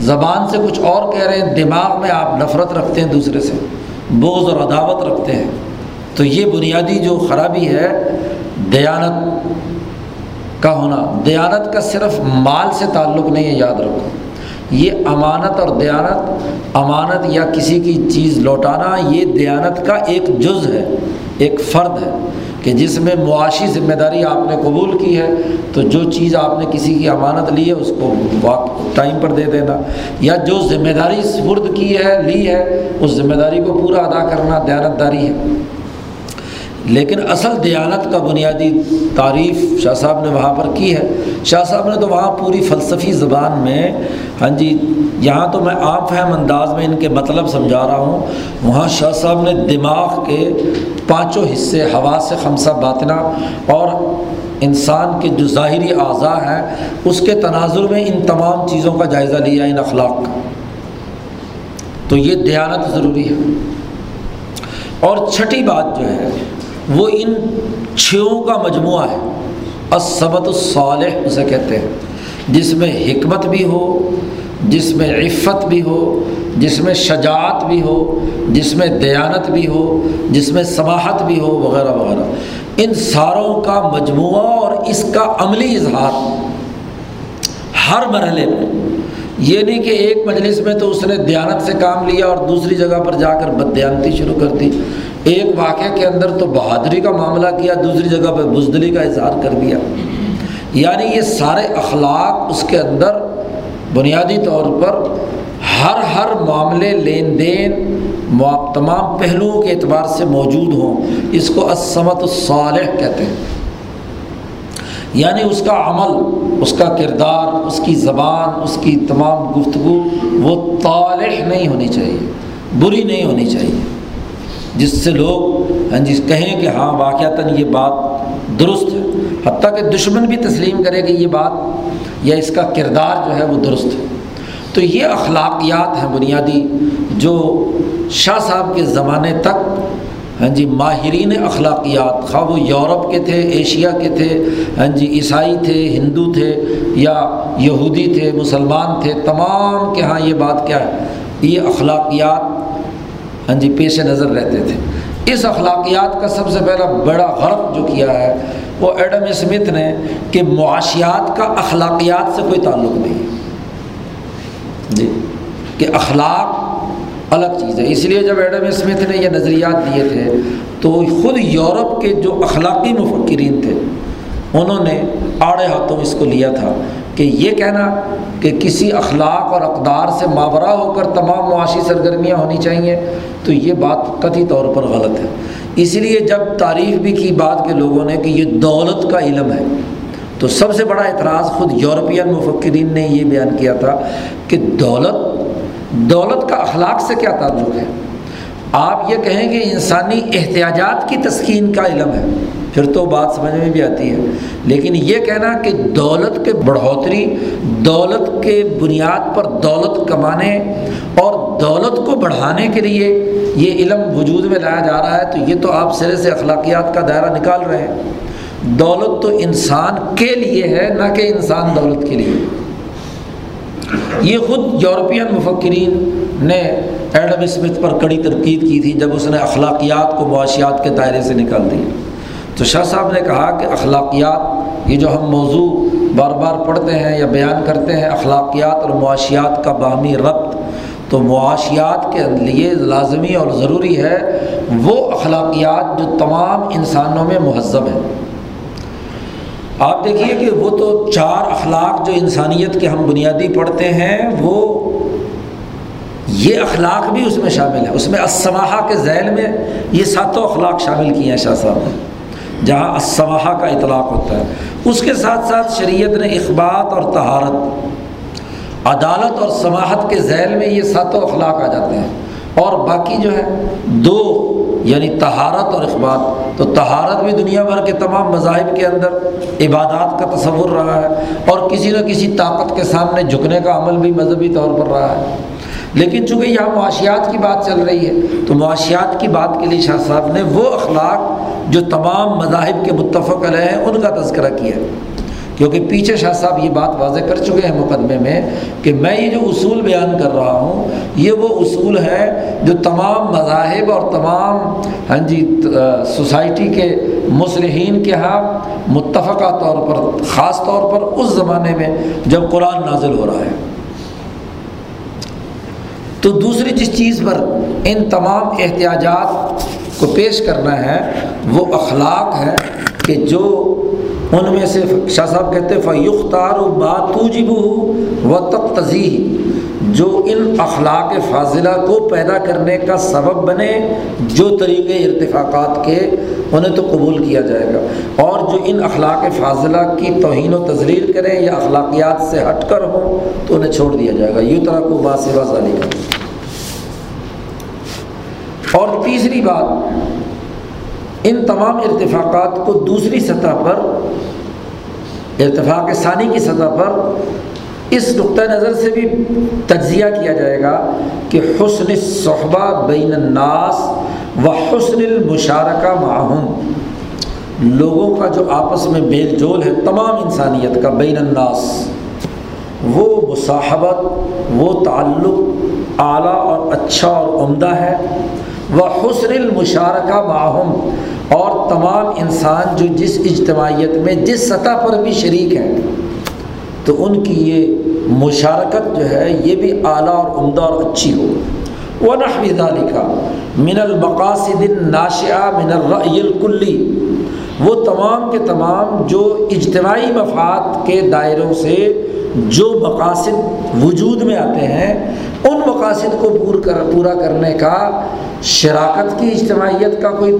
زبان سے کچھ اور کہہ رہے ہیں، دماغ میں آپ نفرت رکھتے ہیں دوسرے سے بوز اور عداوت رکھتے ہیں۔ تو یہ بنیادی جو خرابی ہے، دیانت۔ کا ہونا۔ دیانت کا صرف مال سے تعلق نہیں ہے، یاد رکھو۔ یہ امانت اور دیانت، امانت یا کسی کی چیز لوٹانا، یہ دیانت کا ایک جز ہے، ایک فرد ہے کہ جس میں معاشی ذمہ داری آپ نے قبول کی ہے۔ تو جو چیز آپ نے کسی کی امانت لی ہے، اس کو ٹائم پر دے دینا۔ یا جو ذمہ داری سپرد کی ہے، لی ہے، اس ذمہ داری کو پورا ادا کرنا دیانت داری ہے۔ لیکن اصل دیانت کا بنیادی تعریف شاہ صاحب نے وہاں پر کی ہے۔ شاہ صاحب نے تو وہاں پوری فلسفی زبان میں ہاں جی یہاں تو میں عام فہم انداز میں ان کے مطلب سمجھا رہا ہوں۔ وہاں شاہ صاحب نے دماغ کے پانچوں حصے ہوا سے خمسہ باطنا اور انسان کے جو ظاہری اعضاء ہیں، اس کے تناظر میں ان تمام چیزوں کا جائزہ لیا، ان اخلاق کا۔ تو یہ دیانت ضروری ہے۔ اور چھٹی بات جو ہے وہ ان چھوں کا مجموعہ ہے۔ اسبت الصالح اسے کہتے ہیں۔ جس میں حکمت بھی ہو، جس میں عفت بھی ہو، جس میں شجاعت بھی ہو، جس میں دیانت بھی ہو، جس میں سماحت بھی ہو، وغیرہ وغیرہ۔ ان ساروں کا مجموعہ اور اس کا عملی اظہار۔ ہر مرحلے میں۔ یہ نہیں کہ ایک مجلس میں تو اس نے دیانت سے کام لیا اور دوسری جگہ پر جا کر بدیانتی شروع کر دی۔ ایک واقعے کے اندر تو بہادری کا معاملہ کیا، دوسری جگہ پہ بزدلی کا اظہار کر دیا۔ یعنی یہ سارے اخلاق اس کے اندر بنیادی طور پر ہر ہر معاملے، لین دین تمام پہلوؤں کے اعتبار سے موجود ہوں۔ اس کو اسمت الصالح کہتے ہیں۔ یعنی اس کا عمل، اس کا کردار، اس کی زبان، اس کی تمام گفتگو وہ طالح نہیں ہونی چاہیے، بری نہیں ہونی چاہیے۔ جس سے لوگ ہاں جی کہیں کہ ہاں واقعتاً یہ بات درست ہے۔ حتیٰ کہ دشمن بھی تسلیم کرے کہ یہ بات، یا اس کا کردار جو ہے وہ درست ہے۔ تو یہ اخلاقیات ہیں بنیادی، جو شاہ صاحب کے زمانے تک ہاں جی ماہرین اخلاقیات، خواہ وہ یورپ کے تھے، ایشیا کے تھے ہاں جی عیسائی تھے، ہندو تھے، یا یہودی تھے، مسلمان تھے، تمام کے ہاں یہ بات کیا ہے۔ یہ اخلاقیات ہاں جی پیش نظر رہتے تھے۔ اس اخلاقیات کا سب سے پہلا بڑا غرق جو کیا ہے، وہ ایڈم اسمتھ نے کہ معاشیات کا اخلاقیات سے کوئی تعلق نہیں جی کہ اخلاق الگ چیز ہے۔ اس لیے جب ایڈم اسمتھ نے یہ نظریات دیے تھے، تو خود یورپ کے جو اخلاقی مفکرین تھے، انہوں نے آڑے ہاتھوں اس کو لیا تھا۔ کہ یہ کہنا کہ کسی اخلاق اور اقدار سے ماورا ہو کر تمام معاشی سرگرمیاں ہونی چاہیے، تو یہ بات قطعی طور پر غلط ہے۔ اس لیے جب تعریف بھی کی بات کے لوگوں نے کہ یہ دولت کا علم ہے، تو سب سے بڑا اعتراض خود یورپین مفکرین نے یہ بیان کیا تھا کہ دولت دولت کا اخلاق سے کیا تعلق ہے؟ آپ یہ کہیں کہ انسانی احتیاجات کی تسکین کا علم ہے۔ پھر تو بات سمجھ میں بھی آتی ہے۔ لیکن یہ کہنا کہ دولت کے بڑھوتری، دولت کے بنیاد پر دولت کمانے اور دولت کو بڑھانے کے لیے یہ علم وجود میں لایا جا رہا ہے، تو یہ تو آپ سرے سے اخلاقیات کا دائرہ نکال رہے ہیں۔ دولت تو انسان کے لیے ہے، نہ کہ انسان دولت کے لیے۔ یہ خود یورپین مفکرین نے ایڈم اسمتھ پر کڑی تنقید کی تھی جب اس نے اخلاقیات کو معاشیات کے دائرے سے نکال دیا۔ تو شاہ صاحب نے کہا کہ اخلاقیات، یہ جو ہم موضوع بار بار پڑھتے ہیں یا بیان کرتے ہیں، اخلاقیات اور معاشیات کا باہمی ربط، تو معاشیات کے لیے لازمی اور ضروری ہے وہ اخلاقیات جو تمام انسانوں میں مہذب ہیں۔ آپ دیکھیے کہ وہ تو چار اخلاق جو انسانیت کے ہم بنیادی پڑھتے ہیں، وہ یہ اخلاق بھی اس میں شامل ہے اس میں اسماحہ کے ذیل میں یہ ساتوں اخلاق شامل کیے ہیں شاہ صاحب نے۔ جہاں اسماحہ کا اطلاق ہوتا ہے۔ اس کے ساتھ ساتھ شریعت نے اخبات اور تہارت عدالت اور سماحت کے ذیل میں یہ ساتوں اخلاق آ جاتے ہیں۔ اور باقی جو ہے، دو یعنی تہارت اور اخبات۔ تو تہارت بھی دنیا بھر کے تمام مذاہب کے اندر عبادات کا تصور رہا ہے اور کسی نہ کسی طاقت کے سامنے جھکنے کا عمل بھی مذہبی طور پر رہا ہے۔ لیکن چونکہ یہاں معاشیات کی بات چل رہی ہے، تو معاشیات کی بات کے لیے شاہ صاحب نے وہ اخلاق جو تمام مذاہب کے متفق علیہ ہیں، ان کا تذکرہ کیا کیونکہ پیچھے شاہ صاحب یہ بات واضح کر چکے ہیں مقدمے میں کہ میں یہ جو اصول بیان کر رہا ہوں، یہ وہ اصول ہے جو تمام مذاہب اور تمام ہاں جی سوسائٹی کے مصلحین کے ہاں متفقہ طور پر، خاص طور پر اس زمانے میں جب قرآن نازل ہو رہا ہے۔ تو دوسری جس چیز پر ان تمام احتیاجات کو پیش کرنا ہے، وہ اخلاق ہے کہ جو ان میں سے شاہ صاحب کہتے فیختار بات جب و تب جو ان اخلاق فاضلہ کو پیدا کرنے کا سبب بنے، جو طریقے ارتفاقات کے، انہیں تو قبول کیا جائے گا۔ اور جو ان اخلاق فاضلہ کی توہین و تزلیل کریں یا اخلاقیات سے ہٹ کر ہوں، تو انہیں چھوڑ دیا جائے گا۔ یوں طرح کو باسوا ظالی کر اور تیسری بات، ان تمام ارتفاقات کو دوسری سطح پر، ارتفاق ثانی کی سطح پر اس نقطۂ نظر سے بھی تجزیہ کیا جائے گا کہ حسن صحبہ بین الناس و حسن المشارکہ معہم لوگوں کا جو آپس میں بیل جول ہے تمام انسانیت کا بین الناس، وہ مصاحبت، وہ تعلق اعلیٰ اور اچھا اور عمدہ ہے وہ حسن المشارکہ معہم اور تمام انسان جو جس اجتماعیت میں، جس سطح پر بھی شریک ہیں تو ان کی یہ مشارکت جو ہے یہ بھی اعلیٰ اور عمدہ اور اچھی ہو۔ وہ نحویدہ لکھا من المقاصد ناشیہ من الرأی الکلی وہ تمام کے تمام جو اجتماعی مفاد کے دائروں سے جو مقاصد وجود میں آتے ہیں، ان مقاصد کو پور کر، پورا کرنے کا، شراکت کی، اجتماعیت کا کوئی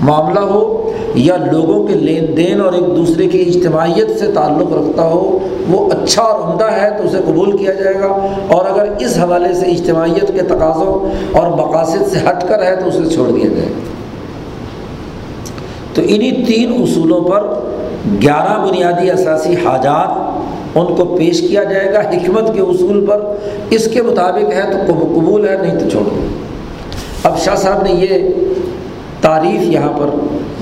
معاملہ ہو یا لوگوں کے لین دین اور ایک دوسرے کی اجتماعیت سے تعلق رکھتا ہو، وہ اچھا اور عمدہ ہے تو اسے قبول کیا جائے گا۔ اور اگر اس حوالے سے اجتماعیت کے تقاضوں اور مقاصد سے ہٹ کر ہے تو اسے چھوڑ دیا جائے گا۔ تو انہیں تین اصولوں پر گیارہ بنیادی اثاثی حاجات ان کو پیش کیا جائے گا حکمت کے اصول پر۔ اس کے مطابق ہے تو قبول ہے، نہیں تو چھوڑ دو۔ اب شاہ صاحب نے یہ تعریف یہاں پر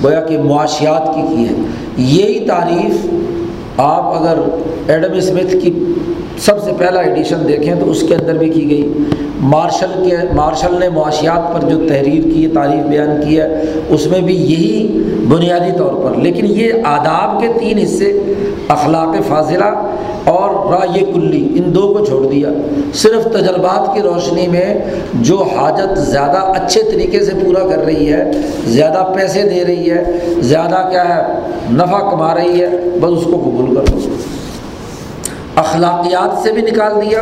گویا کہ معاشیات کی کی ہے۔ یہی تعریف آپ اگر ایڈم اسمتھ کی سب سے پہلا ایڈیشن دیکھیں تو اس کے اندر بھی کی گئی۔ مارشل کے، مارشل نے معاشیات پر جو تحریر کی، تعریف بیان کی ہے، اس میں بھی یہی بنیادی طور پر۔ لیکن یہ آداب کے تین حصے اخلاق فاضلہ اور رائے کلی، ان دو کو چھوڑ دیا۔ صرف تجربات کی روشنی میں جو حاجت زیادہ اچھے طریقے سے پورا کر رہی ہے، زیادہ پیسے دے رہی ہے، زیادہ کیا ہے، نفع کما رہی ہے، بس اس کو قبول کر دو اخلاقیات سے بھی نکال دیا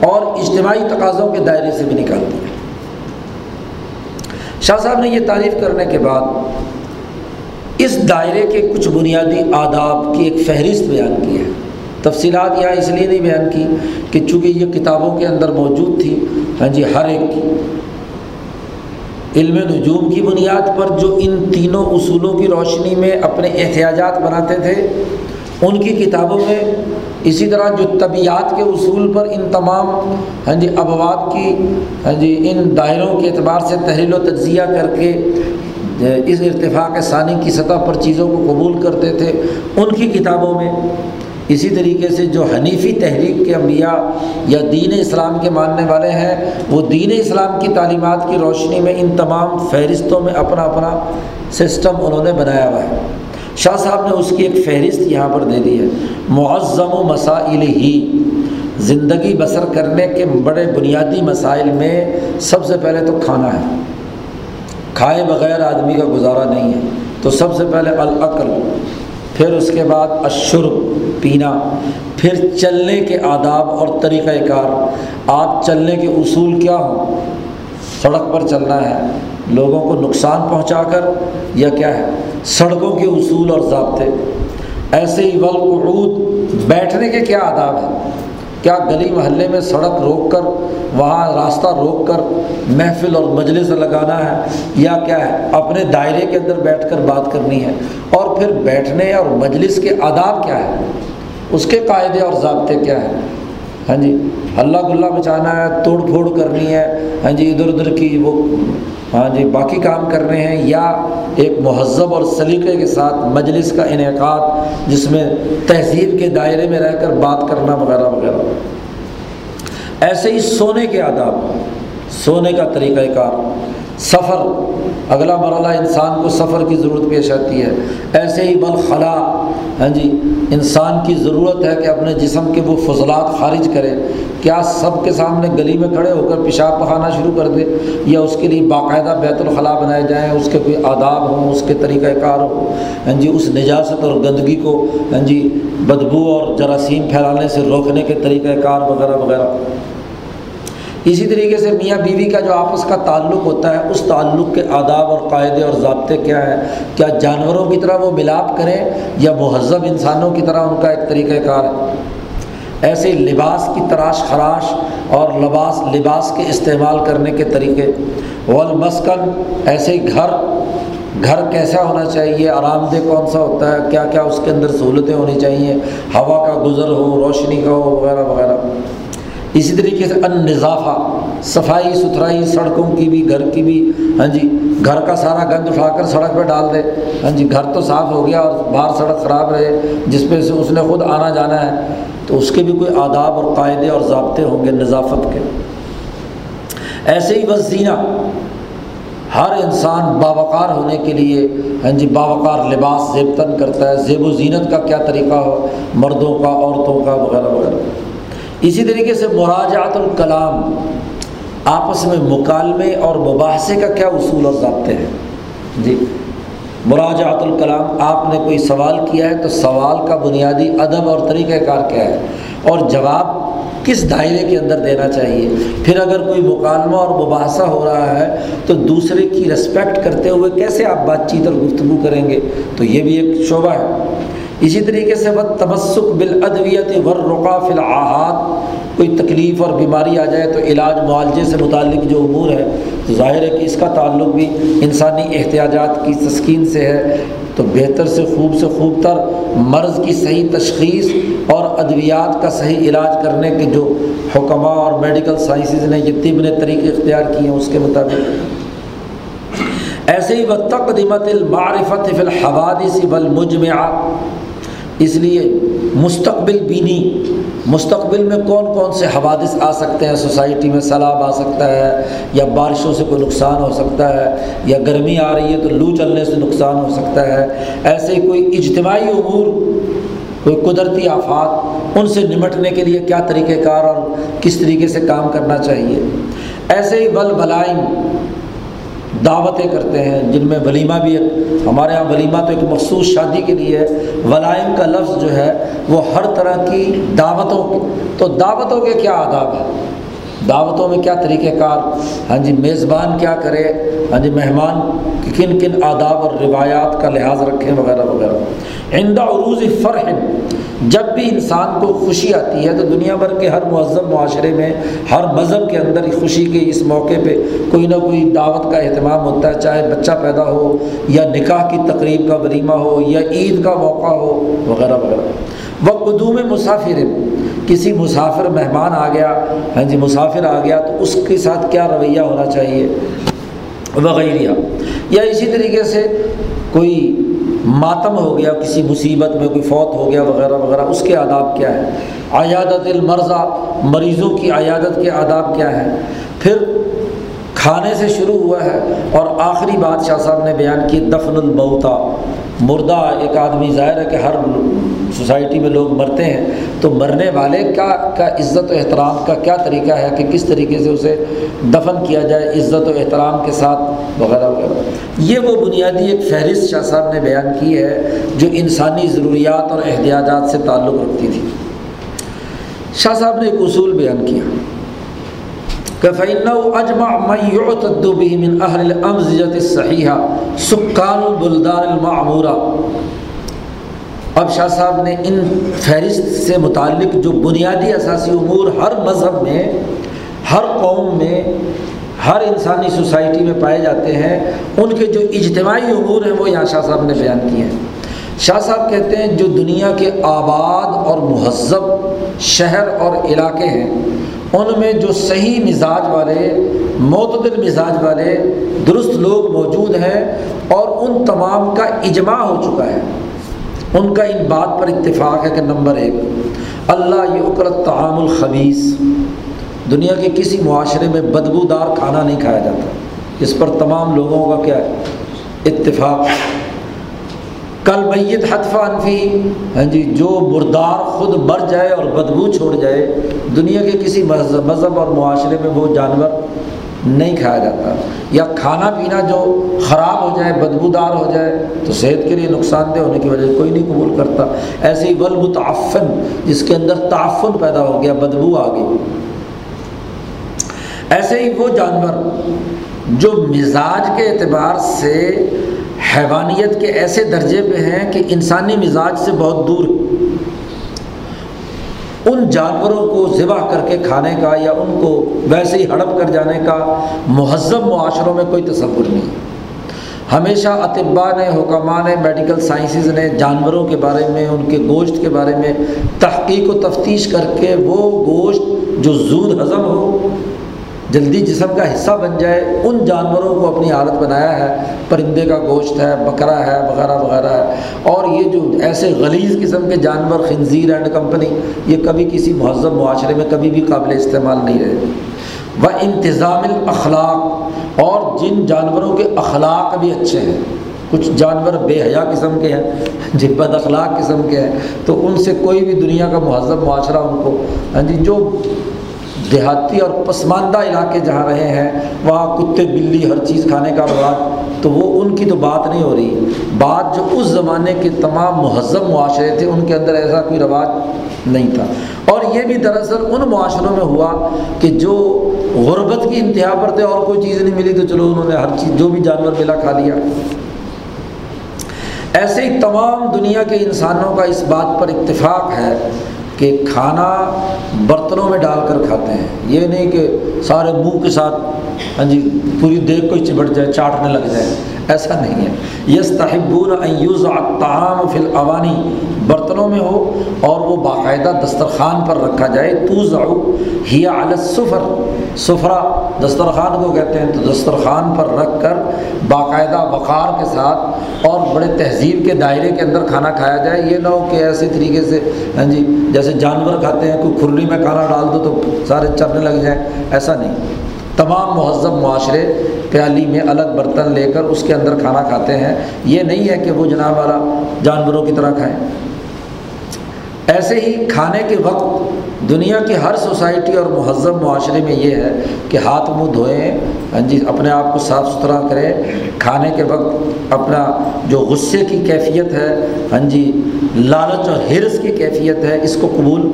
اور اجتماعی تقاضوں کے دائرے سے بھی نکال دیا۔ شاہ صاحب نے یہ تعریف کرنے کے بعد اس دائرے کے کچھ بنیادی آداب کی ایک فہرست بیان کی ہے۔ تفصیلات یہاں اس لیے نہیں بیان کی کہ چونکہ یہ کتابوں کے اندر موجود تھی ہاں جی ہر ایک کی۔ علم نجوم کی بنیاد پر جو ان تینوں اصولوں کی روشنی میں اپنے احتیاجات بناتے تھے، ان کی کتابوں میں اسی طرح جو طبیعت کے اصول پر ان تمام ہاں جی ابواب کی ہاں جی ان دائروں کے اعتبار سے تحریل و تجزیہ کر کے اس ارتفاق ثانی کی سطح پر چیزوں کو قبول کرتے تھے، ان کی کتابوں میں۔ اسی طریقے سے جو حنیفی تحریک کے انبیاء یا دین اسلام کے ماننے والے ہیں، وہ دین اسلام کی تعلیمات کی روشنی میں ان تمام فہرستوں میں اپنا اپنا سسٹم انہوں نے بنایا ہوا ہے۔ شاہ صاحب نے اس کی ایک فہرست یہاں پر دے دی ہے۔ معظم و مسائل ہی زندگی بسر کرنے کے بڑے بنیادی مسائل میں سب سے پہلے تو کھانا ہے۔ کھائے بغیر آدمی کا گزارا نہیں ہے۔ تو سب سے پہلے العقل، پھر اس کے بعد اشرب پینا۔ پھر چلنے کے آداب اور طریقۂ کار۔ آپ چلنے کے اصول کیا ہوں؟ سڑک پر چلنا ہے۔ لوگوں کو نقصان پہنچا کر یا کیا ہے؟ سڑکوں کے اصول اور ضابطے۔ ایسے ہی ولقعود بیٹھنے کے کیا آداب ہیں؟ کیا گلی محلے میں سڑک روک کر، وہاں راستہ روک کر محفل اور مجلس لگانا ہے؟ یا کیا ہے؟ اپنے دائرے کے اندر بیٹھ کر بات کرنی ہے؟ اور پھر بیٹھنے اور مجلس کے آداب کیا ہے اس کے قاعدے اور ضابطے کیا ہیں؟ ہاں جی ہلہ گلہ مچانا ہے، توڑ پھوڑ کرنی ہے۔ ہاں جی ادھر ادھر کی وہ ہاں جی باقی کام کر رہے ہیں۔ یا ایک مہذب اور سلیقے کے ساتھ مجلس کا انعقاد، جس میں تہذیب کے دائرے میں رہ کر بات کرنا وغیرہ وغیرہ۔ ایسے ہی سونے کے آداب، سونے کا طریقۂ کار۔ سفر، اگلا مرحلہ انسان کو سفر کی ضرورت پیش آتی ہے۔ ایسے ہی بلخلا ہاں جی انسان کی ضرورت ہے کہ اپنے جسم کے وہ فضلات خارج کرے۔ کیا سب کے سامنے گلی میں کھڑے ہو کر پیشاب پخانا شروع کر دے؟ یا اس کے لیے باقاعدہ بیت الخلاء بنائے جائیں، اس کے کوئی آداب ہوں، اس کے طریقۂ کار ہو ہاں جی اس نجاست اور گندگی کو ہاں جی بدبو اور جراثیم پھیلانے سے روکنے کے طریقۂ کار وغیرہ وغیرہ۔ اسی طریقے سے میاں بیوی کا جو آپس کا تعلق ہوتا ہے، اس تعلق کے آداب اور قاعدے اور ضابطے کیا ہیں؟ کیا جانوروں کی طرح وہ ملاپ کریں یا مہذب انسانوں کی طرح ان کا ایک طریقۂ کار ہے؟ ایسے لباس کی تراش خراش اور لباس لباس کے استعمال کرنے کے طریقے۔ والمسکن، ایسے گھر گھر کیسا ہونا چاہیے؟ آرام دہ کون سا ہوتا ہے؟ کیا کیا اس کے اندر سہولتیں ہونی چاہیے؟ ہوا کا گزر ہو، روشنی کا ہو، وغیرہ وغیرہ۔ اسی طریقے سے ان نظافہ صفائی ستھرائی سڑکوں کی بھی، گھر کی بھی۔ ہاں جی گھر کا سارا گند اٹھا کر سڑک پہ ڈال دے۔ ہاں جی گھر تو صاف ہو گیا اور باہر سڑک خراب رہے، جس پہ سے اس نے خود آنا جانا ہے۔ تو اس کے بھی کوئی آداب اور قاعدے اور ضابطے ہوں گے نظافت کے۔ ایسے ہی بس زینہ ہر انسان باوقار ہونے کے لیے ہاں جی باوقار لباس زیبتن کرتا ہے۔ زیب و زینت کا کیا طریقہ ہو؟ مردوں کا، عورتوں کا، وغیرہ وغیرہ۔ اسی طریقے سے مراجعت الکلام آپس میں مکالمے اور مباحثے کا کیا اصول اور ضابطے ہیں؟ جی مراجعت الکلام، آپ نے کوئی سوال کیا ہے تو سوال کا بنیادی ادب اور طریقۂ کار کیا ہے؟ اور جواب کس دائرے کے اندر دینا چاہیے؟ پھر اگر کوئی مکالمہ اور مباحثہ ہو رہا ہے تو دوسرے کی رسپیکٹ کرتے ہوئے کیسے آپ بات چیت اور گفتگو کریں گے؟ تو یہ بھی ایک شعبہ ہے۔ اسی طریقے سے وہ تمسک بالادویت ورقا فی الحاد کوئی تکلیف اور بیماری آ جائے تو علاج معالجے سے متعلق جو امور ہے تو ظاہر ہے کہ اس کا تعلق بھی انسانی احتیاجات کی تسکین سے ہے، تو بہتر سے خوب سے خوب تر مرض کی صحیح تشخیص اور ادویات کا صحیح علاج کرنے کے جو حکمہ اور میڈیکل سائنسز نے یہ طب نے طریقے اختیار کیے ہیں اس کے مطابق۔ ایسے ہی وہ تقدمت المعرفت فی الحوادث بالمجمع اس لیے مستقبل بینی مستقبل میں کون کون سے حوادث آ سکتے ہیں؟ سوسائٹی میں سیلاب آ سکتا ہے یا بارشوں سے کوئی نقصان ہو سکتا ہے یا گرمی آ رہی ہے تو لو چلنے سے نقصان ہو سکتا ہے؟ ایسے کوئی اجتماعی امور، کوئی قدرتی آفات ان سے نمٹنے کے لیے کیا طریقہ کار اور کس طریقے سے کام کرنا چاہیے؟ ایسے ہی بل بلائم دعوتیں کرتے ہیں، جن میں ولیمہ بھی ایک ہمارے یہاں ولیمہ تو ایک مخصوص شادی کے لیے ہے۔ ولائم کا لفظ جو ہے، وہ ہر طرح کی دعوتوں کی تو دعوتوں کے کیا آداب ہیں؟ دعوتوں میں کیا طریقہ کار؟ ہاں جی میزبان کیا کرے؟ ہاں جی مہمان کن کن آداب اور روایات کا لحاظ رکھیں، وغیرہ وغیرہ۔ عند عروض فرح، جب بھی انسان کو خوشی آتی ہے تو دنیا بھر کے ہر مہذب معاشرے میں، ہر مذہب کے اندر خوشی کے اس موقع پہ کوئی نہ کوئی دعوت کا اہتمام ہوتا ہے، چاہے بچہ پیدا ہو یا نکاح کی تقریب کا ولیمہ ہو یا عید کا موقع ہو، وغیرہ وغیرہ۔ وہ قدوم مسافر کسی مسافر مہمان آ گیا ہاں جی مسافر آ گیا، تو اس کے ساتھ کیا رویہ ہونا چاہیے؟ وغیرہ۔ یا اسی طریقے سے کوئی ماتم ہو گیا، کسی مصیبت میں کوئی فوت ہو گیا، وغیرہ وغیرہ، اس کے آداب کیا ہے عیادت المرضہ، مریضوں کی عیادت کے آداب کیا ہے پھر کھانے سے شروع ہوا ہے اور آخری بات شاہ صاحب نے بیان کی دفن الموتا مردہ ایک آدمی ظاہر ہے کہ ہر سوسائٹی میں لوگ مرتے ہیں، تو مرنے والے کا کا عزت و احترام کا کیا طریقہ ہے کہ کس طریقے سے اسے دفن کیا جائے عزت و احترام کے ساتھ وغیرہ وغیرہ؟ یہ وہ بنیادی ایک فہرست شاہ صاحب نے بیان کی ہے جو انسانی ضروریات اور احتیاجات سے تعلق رکھتی تھی۔ شاہ صاحب نے ایک اصول بیان کیا۔ کہ فَإِنَّهُ أَجْمَعْ اب شاہ صاحب نے ان فہرست سے متعلق جو بنیادی اساسی امور ہر مذہب میں، ہر قوم میں، ہر انسانی سوسائٹی میں پائے جاتے ہیں، ان کے جو اجتماعی امور ہیں وہ یہاں شاہ صاحب نے بیان کیے ہیں۔ شاہ صاحب کہتے ہیں جو دنیا کے آباد اور مہذب شہر اور علاقے ہیں ان میں جو صحیح مزاج والے، معتدل مزاج والے درست لوگ موجود ہیں اور ان تمام کا اجماع ہو چکا ہے۔ ان کا ان بات پر اتفاق ہے کہ نمبر ایک، اللہ یہ اکرت تعام الخبیس دنیا کے کسی معاشرے میں بدبودار کھانا نہیں کھایا جاتا۔ اس پر تمام لوگوں کا کیا ہے؟ اتفاق۔ کل میت حتفہ انفی ہاں جی جو مردار خود مر جائے اور بدبو چھوڑ جائے، دنیا کے کسی مذہب مذہب اور معاشرے میں وہ جانور نہیں کھایا جاتا۔ یا کھانا پینا جو خراب ہو جائے، بدبودار ہو جائے، تو صحت کے لیے نقصان دہ ہونے کی وجہ سے کوئی نہیں قبول کرتا۔ ایسے ہی ولمتعفن جس کے اندر تعفن پیدا ہو گیا، بدبو آ گئی۔ ایسے ہی وہ جانور جو مزاج کے اعتبار سے حیوانیت کے ایسے درجے پہ ہیں کہ انسانی مزاج سے بہت دور۔ ان جانوروں کو ذبح کر کے کھانے کا یا ان کو ویسے ہی ہڑپ کر جانے کا مہذب معاشروں میں کوئی تصور نہیں۔ ہمیشہ اطباء نے حکمہ نے، میڈیکل سائنسز نے جانوروں کے بارے میں، ان کے گوشت کے بارے میں تحقیق و تفتیش کر کے وہ گوشت جو زود ہضم ہو جلدی جسم کا حصہ بن جائے، ان جانوروں کو اپنی حالت بنایا ہے، پرندے کا گوشت ہے، بکرا ہے، وغیرہ وغیرہ ہے۔ اور یہ جو ایسے غلیظ قسم کے جانور، خنزیر اینڈ کمپنی، یہ کبھی کسی مہذب معاشرے میں کبھی بھی قابل استعمال نہیں رہے۔ و انتظام الاخلاق، اور جن جانوروں کے اخلاق بھی اچھے ہیں، کچھ جانور بے حیا قسم کے ہیں، جن بد اخلاق قسم کے ہیں، تو ان سے کوئی بھی دنیا کا مہذب معاشرہ ان کو ہاں جی جو دیہاتی اور پسماندہ علاقے جہاں رہے ہیں، وہاں کتے، بلی، ہر چیز کھانے کا رواج، تو وہ ان کی تو بات نہیں ہو رہی۔ بات جو اس زمانے کے تمام مہذب معاشرے تھے، ان کے اندر ایسا کوئی رواج نہیں تھا۔ اور یہ بھی دراصل ان معاشروں میں ہوا کہ جو غربت کی انتہا پر تھے، اور کوئی چیز نہیں ملی تو چلو انہوں نے ہر چیز، جو بھی جانور ملا کھا لیا۔ ایسے ہی تمام دنیا کے انسانوں کا اس بات پر اتفاق ہے کہ کھانا برتنوں میں ڈال کر کھاتے ہیں۔ یہ نہیں کہ سارے منہ کے ساتھ ہاں جی پوری دیکھ کو چبٹ جائے، چاٹنے لگ جائے۔ ایسا نہیں ہے۔ یس تحبون یوز تعام فل اوانی برتنوں میں ہو اور وہ باقاعدہ دسترخوان پر رکھا جائے تو ضاؤ ہی سفر سفرا دسترخوان کو کہتے ہیں، تو دسترخوان پر رکھ کر باقاعدہ وقار کے ساتھ اور بڑے تہذیب کے دائرے کے اندر کھانا کھایا جائے۔ یہ نہ ہو کہ ایسے طریقے سے ہاں جی جیسے جانور کھاتے ہیں، کوئی کھرلی میں کھانا ڈال دو تو سارے چرنے لگ جائیں۔ ایسا نہیں۔ تمام مہذب معاشرے پیالی میں الگ برتن لے کر اس کے اندر کھانا کھاتے ہیں۔ یہ نہیں ہے کہ وہ جناب والا جانوروں کی طرح کھائیں۔ ایسے ہی کھانے کے وقت دنیا کی ہر سوسائٹی اور مہذب معاشرے میں یہ ہے کہ ہاتھ منہ دھوئیں ہاں جی اپنے آپ کو صاف ستھرا کریں۔ کھانے کے وقت اپنا جو غصے کی کیفیت ہے ہاں جی لالچ اور ہرس کی کیفیت ہے، اس کو قبول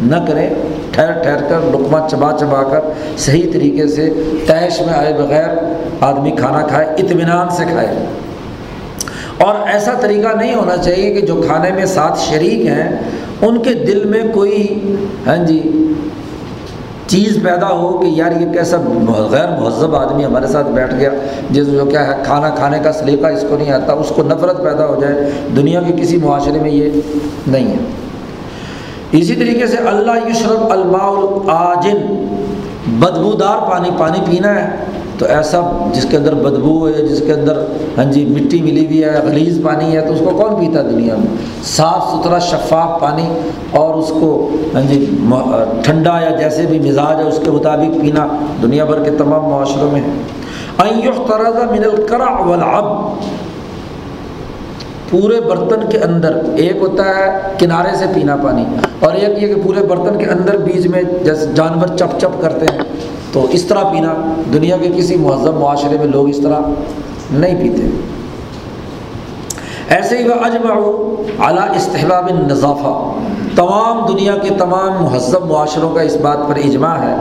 نہ کریں۔ ٹھہر ٹھہر کر، لقمہ چبا چبا کر، صحیح طریقے سے تیش میں آئے بغیر آدمی کھانا کھائے، اطمینان سے کھائے۔ اور ایسا طریقہ نہیں ہونا چاہیے کہ جو کھانے میں ساتھ شریک ہیں، ان کے دل میں کوئی ہاں جی چیز پیدا ہو کہ یار یہ کیسا غیر مہذب آدمی ہمارے ساتھ بیٹھ گیا، جس جو کیا ہے، کھانا کھانے کا سلیقہ اس کو نہیں آتا، اس کو نفرت پیدا ہو جائے، دنیا کے کسی معاشرے میں یہ نہیں ہے۔ اسی طریقے سے اللہ یشرف الماء العاجن، بدبودار پانی پانی پینا ہے۔ تو ایسا جس کے اندر بدبو ہے، جس کے اندر ہاں جی مٹی ملی ہوئی ہے، غلیظ پانی ہے، تو اس کو کون پیتا دنیا میں؟ صاف ستھرا شفاف پانی اور اس کو ہاں جی ٹھنڈا یا جیسے بھی مزاج ہے، اس کے مطابق پینا دنیا بھر کے تمام معاشروں میں ہے۔ من القرع والعب پورے برتن کے اندر، ایک ہوتا ہے کنارے سے پینا پانی، اور ایک یہ کہ پورے برتن کے اندر بیچ میں جیسے جانور چپ چپ کرتے ہیں، تو اس طرح پینا۔ دنیا کے کسی مہذب معاشرے میں لوگ اس طرح نہیں پیتے۔ ایسے ہی وہ اجمع اعلیٰ استحباب نظافہ تمام دنیا کے تمام مہذب معاشروں کا اس بات پر اجماع ہے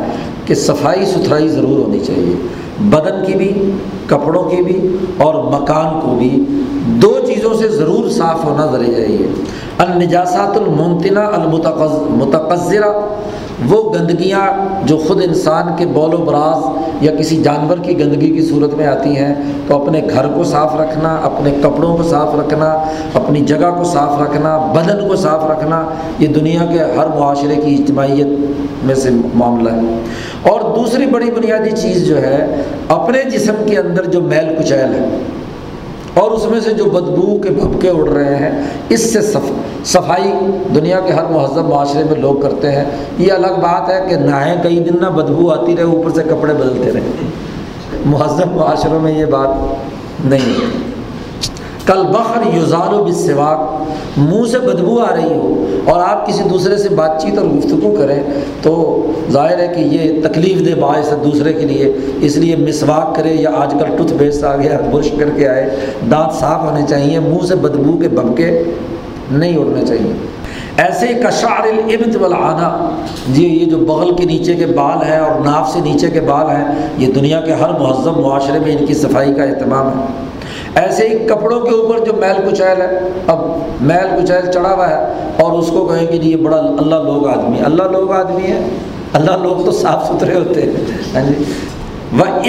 کہ صفائی ستھرائی ضرور ہونی چاہیے۔ بدن کی بھی، کپڑوں کی بھی، اور مکان کو بھی۔ دو چیزوں سے ضرور صاف ہونا ضروری چاہیے النجاسات الممتنہ المتقذرہ وہ گندگیاں جو خود انسان کے بول و براز یا کسی جانور کی گندگی کی صورت میں آتی ہیں، تو اپنے گھر کو صاف رکھنا، اپنے کپڑوں کو صاف رکھنا، اپنی جگہ کو صاف رکھنا، بدن کو صاف رکھنا، یہ دنیا کے ہر معاشرے کی اجتماعیت میں سے معاملہ ہے۔ اور دوسری بڑی بنیادی چیز جو ہے، اپنے جسم کے اندر جو میل کچیل ہے اور اس میں سے جو بدبو کے بھپکے اڑ رہے ہیں، اس سے صف، صفائی دنیا کے ہر مہذب معاشرے میں لوگ کرتے ہیں۔ یہ الگ بات ہے کہ نہائیں کئی دن نہ بدبو آتی رہے، اوپر سے کپڑے بدلتے رہے۔ مہذب معاشروں میں یہ بات نہیں۔ ہے کل بخر یوزار و بسواق منہ سے بدبو آ رہی ہو اور آپ کسی دوسرے سے بات چیت اور گفتگو کریں تو ظاہر ہے کہ یہ تکلیف دہ باعث ہے دوسرے کے لیے۔ اس لیے مسواک کرے یا آج کل ٹوتھ پیسٹ آ گیا، برش کر کے آئے، دانت صاف ہونے چاہیے، منہ سے بدبو کے بھبکے نہیں اڑنے چاہیے۔ ایسے ہی کشار العبت والا جی یہ جو بغل کے نیچے کے بال ہیں اور ناف سے نیچے کے بال ہیں، یہ دنیا کے ہر مہذب معاشرے میں ان کی صفائی کا اہتمام ہے۔ ایسے ہی کپڑوں کے اوپر جو میل کچیل ہے، اب میل کچیل چڑھا ہوا ہے اور اس کو کہیں کہ جی یہ بڑا اللہ لوگ آدمی اللہ لوگ آدمی ہے۔ اللہ لوگ تو صاف ستھرے ہوتے ہیں۔ ہاں جی۔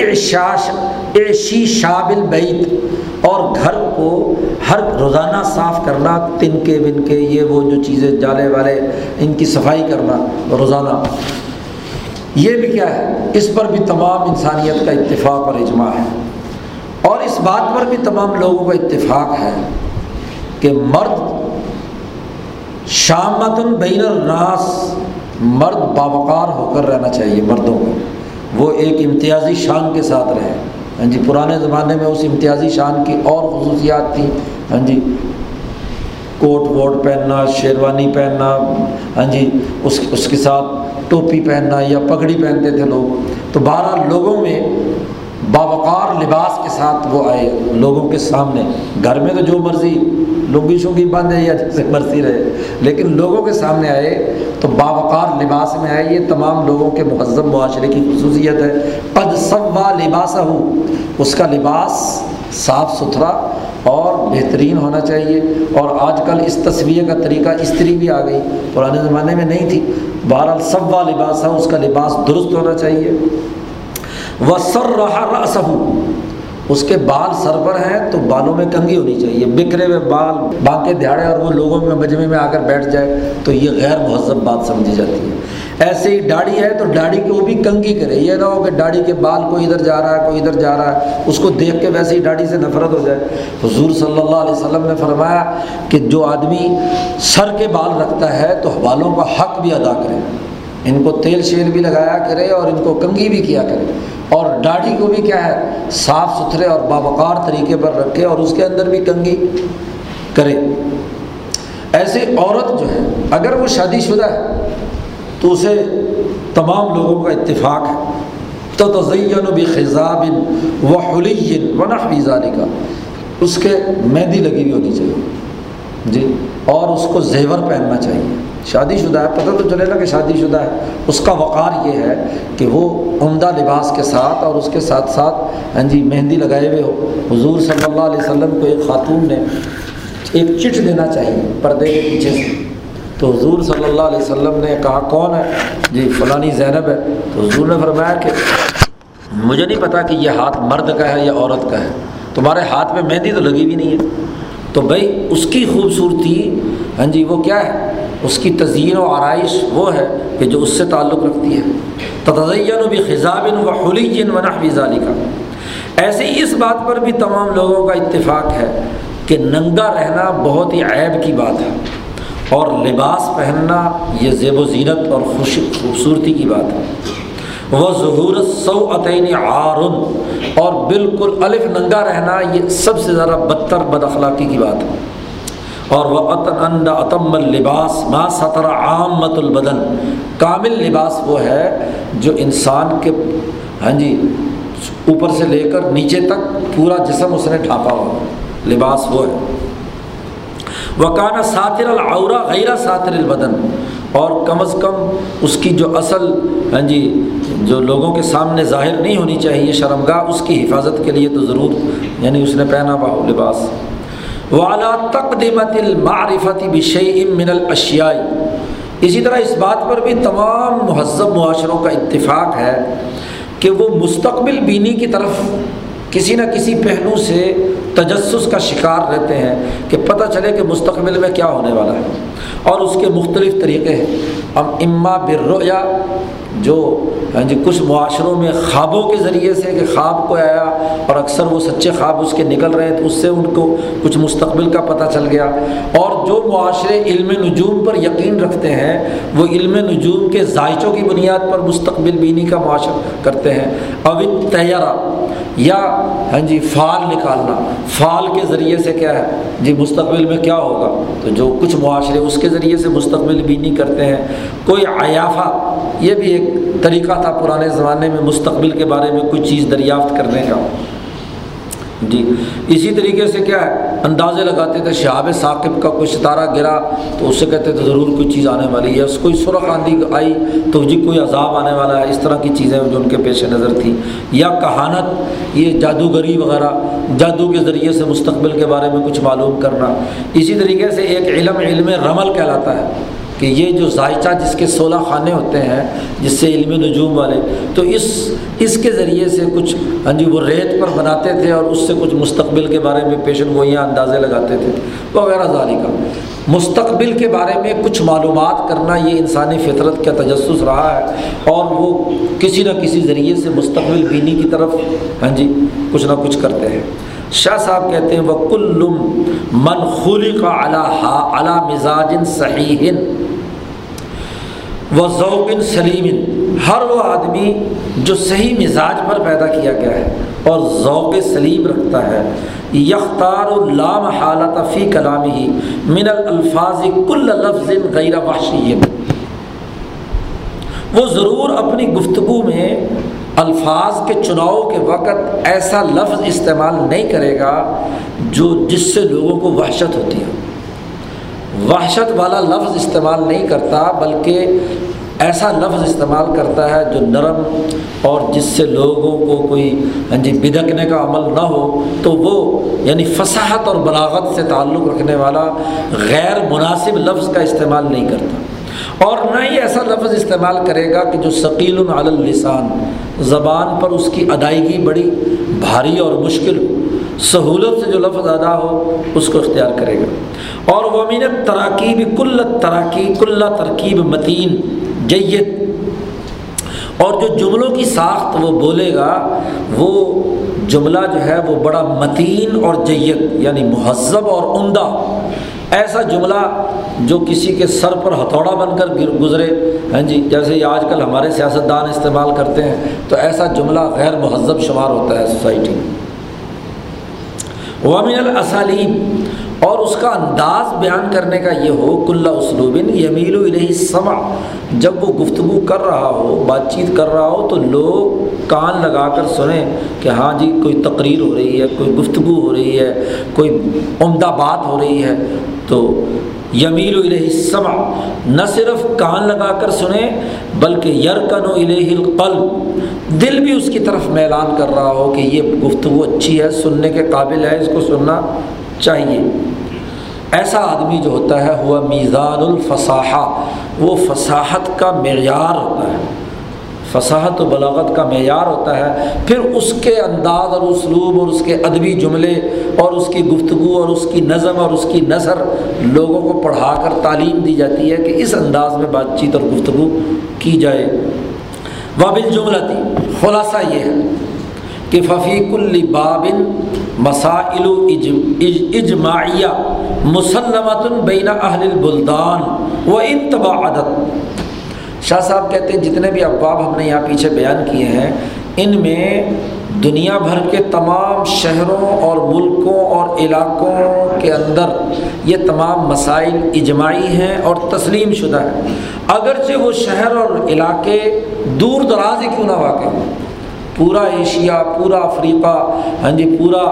ارشاش ارشی شابل بعید اور گھر کو ہر روزانہ صاف کرنا تن کے بن کے یہ وہ جو چیزیں جالے والے، ان کی صفائی کرنا روزانہ۔ یہ بھی کیا ہے؟ اس پر بھی تمام انسانیت کا اتفاق اور اجماع ہے۔ اور اس بات پر بھی تمام لوگوں کا اتفاق ہے کہ مرد شامت بین الناس مرد باوقار ہو کر رہنا چاہیے مردوں کو۔ وہ ایک امتیازی شان کے ساتھ رہے۔ ہاں جی پرانے زمانے میں اس امتیازی شان کی اور خصوصیات تھیں ہاں جی کوٹ ووٹ پہننا، شیروانی پہننا ہاں جی اس اس کے ساتھ ٹوپی پہننا یا پگڑی پہنتے تھے لوگ۔ تو بارہ لوگوں میں باوقار لباس کے ساتھ وہ آئے، لوگوں کے سامنے۔ گھر میں تو جو مرضی لنگی شنگی بند ہے یا جیسے مرضی رہے۔ لیکن لوگوں کے سامنے آئے تو باوقار لباس میں آئے۔ یہ تمام لوگوں کے مہذب معاشرے کی خصوصیت ہے۔ پد سوا لباس ہوں اس کا لباس صاف ستھرا اور بہترین ہونا چاہیے۔ اور آج کل اس تصویر کا طریقہ استری بھی آ گئی۔ پرانے زمانے میں نہیں تھی۔ بہرحال سوا لباس ہے اس کا لباس درست ہونا چاہیے۔ وہ سر رہا رس اس کے بال سر پر ہیں تو بالوں میں کنگھی ہونی چاہیے، بکھرے ہوئے بال بانکے دھاڑے اور وہ لوگوں میں مجمے میں آ کر بیٹھ جائے تو یہ غیر مہذب بات سمجھی جاتی ہے۔ ایسے ہی داڑھی ہے تو داڑھی کو بھی کنگھی کرے۔ یہ نہ ہو کہ داڑھی کے بال کوئی ادھر جا رہا ہے، کوئی ادھر جا رہا ہے، اس کو دیکھ کے ویسے ہی داڑھی سے نفرت ہو جائے۔ حضور صلی اللہ علیہ وسلم نے فرمایا کہ جو آدمی سر کے بال رکھتا ہے تو بالوں کا حق بھی ادا کرے۔ ان کو تیل شیل بھی لگایا کرے اور ان کو کنگھی بھی کیا کرے۔ اور داڑھی کو بھی کیا ہے؟ صاف ستھرے اور باوقار طریقے پر رکھے اور اس کے اندر بھی کنگھی کرے۔ ایسے عورت جو ہے، اگر وہ شادی شدہ ہے، تو اسے تمام لوگوں کا اتفاق ہے۔ تو تزین بھی خزاب و حلی و نحویزانی کا اس کے مہندی لگی ہوئی ہونی چاہیے۔ جی اور اس کو زیور پہننا چاہیے۔ شادی شدہ ہے، پتہ تو چلے گا کہ شادی شدہ ہے۔ اس کا وقار یہ ہے کہ وہ عمدہ لباس کے ساتھ اور اس کے ساتھ ساتھ ہاں جی مہندی لگائے ہوئے ہو۔ حضور صلی اللہ علیہ وسلم کو ایک خاتون نے ایک چٹ دینا چاہیے، پردے کے پیچھے سے۔ تو حضور صلی اللہ علیہ وسلم نے کہا، کون ہے؟ جی فلانی زینب ہے۔ تو حضور نے فرمایا کہ مجھے نہیں پتا کہ یہ ہاتھ مرد کا ہے یا عورت کا ہے۔ تمہارے ہاتھ میں مہندی تو لگی بھی نہیں ہے۔ تو بھائی، اس کی خوبصورتی ہاں جی وہ کیا ہے؟ اس کی تزئین و آرائش وہ ہے کہ جو اس سے تعلق رکھتی ہے۔ تدین و بھی خزاب و حلیجن و نحوی ظالی کا ایسے ہی اس بات پر بھی تمام لوگوں کا اتفاق ہے کہ ننگا رہنا بہت ہی عیب کی بات ہے اور لباس پہننا یہ زیب و زینت اور خوش خوبصورتی کی بات ہے۔ وہ ظہور سو عطین عارن اور بالکل الف ننگا رہنا یہ سب سے زیادہ بدتر بد اخلاقی کی بات ہے۔ اور وہ عطن اندا عتم الباس ما سطر عامت البدن۔ کامل لباس وہ ہے جو انسان کے ہاں جی اوپر سے لے کر نیچے تک پورا جسم اس نے ڈھانپا ہوا۔ لباس وہ ہے۔ وہ ساتر العورا غیر ساتر البدن۔ اور کم از کم اس کی جو اصل ہاں جی جو لوگوں کے سامنے ظاہر نہیں ہونی چاہیے، شرمگاہ، اس کی حفاظت کے لیے تو ضرور یعنی اس نے پہنا ہوا لباس۔ والا تقدمت المعرفت بشیء من الاشیاء اسی طرح اس بات پر بھی تمام مہذب معاشروں کا اتفاق ہے کہ وہ مستقبل بینی کی طرف کسی نہ کسی پہلو سے تجسس کا شکار رہتے ہیں کہ پتہ چلے کہ مستقبل میں کیا ہونے والا ہے۔ اور اس کے مختلف طریقے ہیں۔ اب اما بررویا جو یعنی جی کچھ معاشروں میں خوابوں کے ذریعے سے کہ خواب کو آیا اور اکثر وہ سچے خواب اس کے نکل رہے ہیں، تو اس سے ان کو کچھ مستقبل کا پتہ چل گیا۔ اور جو معاشرے علم نجوم پر یقین رکھتے ہیں، وہ علم نجوم کے ذائچوں کی بنیاد پر مستقبل بینی کا معاشر کرتے ہیں۔ اب تیارہ یا ہاں جی فال نکالنا۔ فال کے ذریعے سے کیا ہے؟ جی مستقبل میں کیا ہوگا؟ تو جو کچھ معاشرے اس کے ذریعے سے مستقبل بینی کرتے ہیں، کوئی عیافہ، یہ بھی ایک طریقہ تھا پرانے زمانے میں مستقبل کے بارے میں کچھ چیز دریافت کرنے کا۔ جی۔ اسی طریقے سے کیا ہے، اندازے لگاتے تھے، شہاب ثاقب کا کوئی ستارہ گرا تو اس سے کہتے تھے، ضرور کوئی چیز آنے والی ہے۔ اس کوئی سرخ آندھی آئی تو جی کوئی عذاب آنے والا ہے۔ اس طرح کی چیزیں جو ان کے پیش نظر تھیں یا کہانت، یہ جادوگری وغیرہ، جادو کے ذریعے سے مستقبل کے بارے میں کچھ معلوم کرنا۔ اسی طریقے سے ایک علم علم رمل کہلاتا ہے۔ کہ یہ جو ذائچہ جس کے سولہ خانے ہوتے ہیں، جس سے علم نجوم والے، تو اس اس کے ذریعے سے کچھ ہاں جی وہ ریت پر بناتے تھے اور اس سے کچھ مستقبل کے بارے میں پیشن گوئیاں اندازے لگاتے تھے، وغیرہ ذالی کا مستقبل کے بارے میں کچھ معلومات کرنا یہ انسانی فطرت کا تجسس رہا ہے، اور وہ کسی نہ کسی ذریعے سے مستقبل بینی کی طرف ہاں جی کچھ نہ کچھ کرتے ہیں۔ شاہ صاحب کہتے ہیں وہ کل من خلی کا اعلیٰ مزاج صحیح۔ و ذوق سلیم، ہر وہ آدمی جو صحیح مزاج پر پیدا کیا گیا ہے اور ذوق سلیم رکھتا ہے۔ یختار اللام حالت فی کلام ہی من الفاظ کل لفظ غیر وحشی۔ وہ ضرور اپنی گفتگو میں الفاظ کے چناؤ کے وقت ایسا لفظ استعمال نہیں کرے گا جو جس سے لوگوں کو وحشت ہوتی ہے وحشت والا لفظ استعمال نہیں کرتا، بلکہ ایسا لفظ استعمال کرتا ہے جو نرم اور جس سے لوگوں کو کوئی ہاں جی بدکنے کا عمل نہ ہو، تو وہ یعنی فصاحت اور بلاغت سے تعلق رکھنے والا غیر مناسب لفظ کا استعمال نہیں کرتا۔ اور نہ ہی ایسا لفظ استعمال کرے گا کہ جو ثقیل السان زبان پر اس کی ادائیگی بڑی، بھاری اور مشکل ہو سہولت سے جو لفظ ادا ہو، اس کو اختیار کرے گا۔ اور وہ امین تراکیب کل تراکی کل ترکیب متین جید اور جو جملوں کی ساخت وہ بولے گا، وہ جملہ جو ہے وہ بڑا متین اور جید یعنی مہذب اور عمدہ۔ ایسا جملہ جو کسی کے سر پر ہتھوڑا بن کر گزرے۔ ہیں جی جیسے یہ آج کل ہمارے سیاستدان استعمال کرتے ہیں، تو ایسا جملہ غیر مہذب شمار ہوتا ہے سوسائٹی میں۔ وامن الاسالیم۔ اور اس کا انداز بیان کرنے کا یہ ہو کلّہ اسلوبن یمیل الہی سما جب وہ گفتگو کر رہا ہو، بات چیت کر رہا ہو، تو لوگ کان لگا کر سنیں کہ ہاں جی کوئی تقریر ہو رہی ہے، کوئی گفتگو ہو رہی ہے، کوئی عمدہ بات ہو رہی ہے۔ تو یمیل الہ السمع، نہ صرف کان لگا کر سنیں، بلکہ یرکن و القلب۔ دل بھی اس کی طرف میلان کر رہا ہو کہ یہ گفتگو اچھی ہے، سننے کے قابل ہے، اس کو سننا چاہیے۔ ایسا آدمی جو ہوتا ہے، ہوا میزان الفصاحہ، وہ فصاحت کا معیار ہوتا ہے۔ فصاحت و بلاغت کا معیار ہوتا ہے، پھر اس کے انداز اور اسلوب اور اس کے ادبی جملے اور اس کی گفتگو اور اس کی نظم اور اس کی نثر لوگوں کو پڑھا کر تعلیم دی جاتی ہے کہ اس انداز میں بات چیت اور گفتگو کی جائے۔ وابل جملہ تھی خلاصہ یہ ہے کہ ففیق البابن مسائل اجماعیہ مسلمت بین اہل البلدان و عدت شاہ صاحب کہتے ہیں، جتنے بھی ابواب ہم نے یہاں پیچھے بیان کیے ہیں، ان میں دنیا بھر کے تمام شہروں اور ملکوں اور علاقوں کے اندر یہ تمام مسائل اجماعی ہیں اور تسلیم شدہ ہیں۔ اگرچہ وہ شہر اور علاقے دور دراز ہی کیوں نہ واقع ہوں پورا ایشیا، پورا افریقہ ہاں جی پورا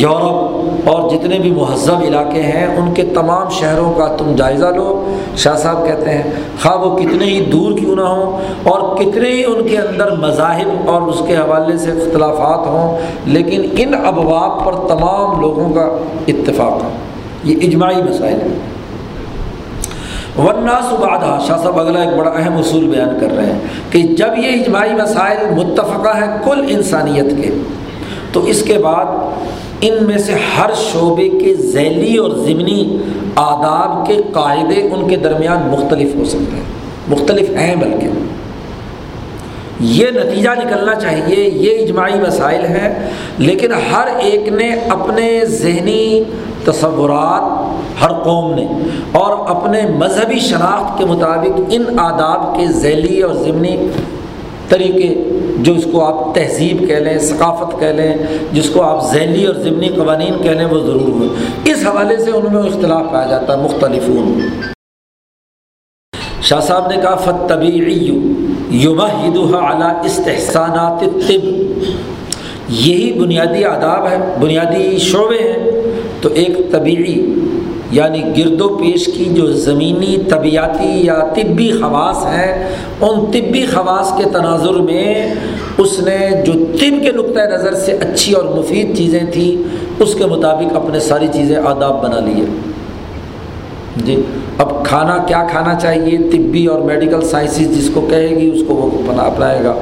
یورپ اور جتنے بھی مہذب علاقے ہیں، ان کے تمام شہروں کا تم جائزہ لو۔ شاہ صاحب کہتے ہیں، خواہ وہ کتنے ہی دور کیوں نہ ہوں اور کتنے ہی ان کے اندر مذاہب اور اس کے حوالے سے اختلافات ہوں، لیکن ان ابواب پر تمام لوگوں کا اتفاق ہے یہ اجماعی مسائل ہے ورنہ صبح شاہ صاحب اگلا ایک بڑا اہم اصول بیان کر رہے ہیں کہ جب یہ اجماعی مسائل متفقہ ہیں کل انسانیت کے، تو اس کے بعد ان میں سے ہر شعبے کے ذیلی اور ضمنی آداب کے قاعدے ان کے درمیان مختلف ہو سکتے ہیں، مختلف ہیں بلکہ۔ یہ نتیجہ نکلنا چاہیے، یہ اجماعی مسائل ہیں، لیکن ہر ایک نے اپنے ذہنی تصورات ہر قوم نے اور اپنے مذہبی شناخت کے مطابق ان آداب کے ذیلی اور ضمنی طریقے جو اس کو آپ تہذیب کہہ لیں، ثقافت کہہ لیں، جس کو آپ ذیلی اور ضمنی قوانین کہہ لیں، وہ ضرور ہو اس حوالے سے ان میں اختلاف پایا جاتا ہے مختلف شاہ صاحب نے کہا فت طبی اعلیٰ استحسانات طب یہی بنیادی آداب ہے، بنیادی شعبے ہیں۔ تو ایک طبیعی یعنی گرد و پیش کی جو زمینی طبیعتی یا طبی خواص ہیں ان طبی خواص کے تناظر میں اس نے جو طب کے نقطۂ نظر سے اچھی اور مفید چیزیں تھیں، اس کے مطابق اپنے ساری چیزیں آداب بنا لیے۔ جی۔ اب کھانا کیا کھانا چاہیے؟ طبی اور میڈیکل سائنسز جس کو کہے گی، اس کو وہ اپنائے گا۔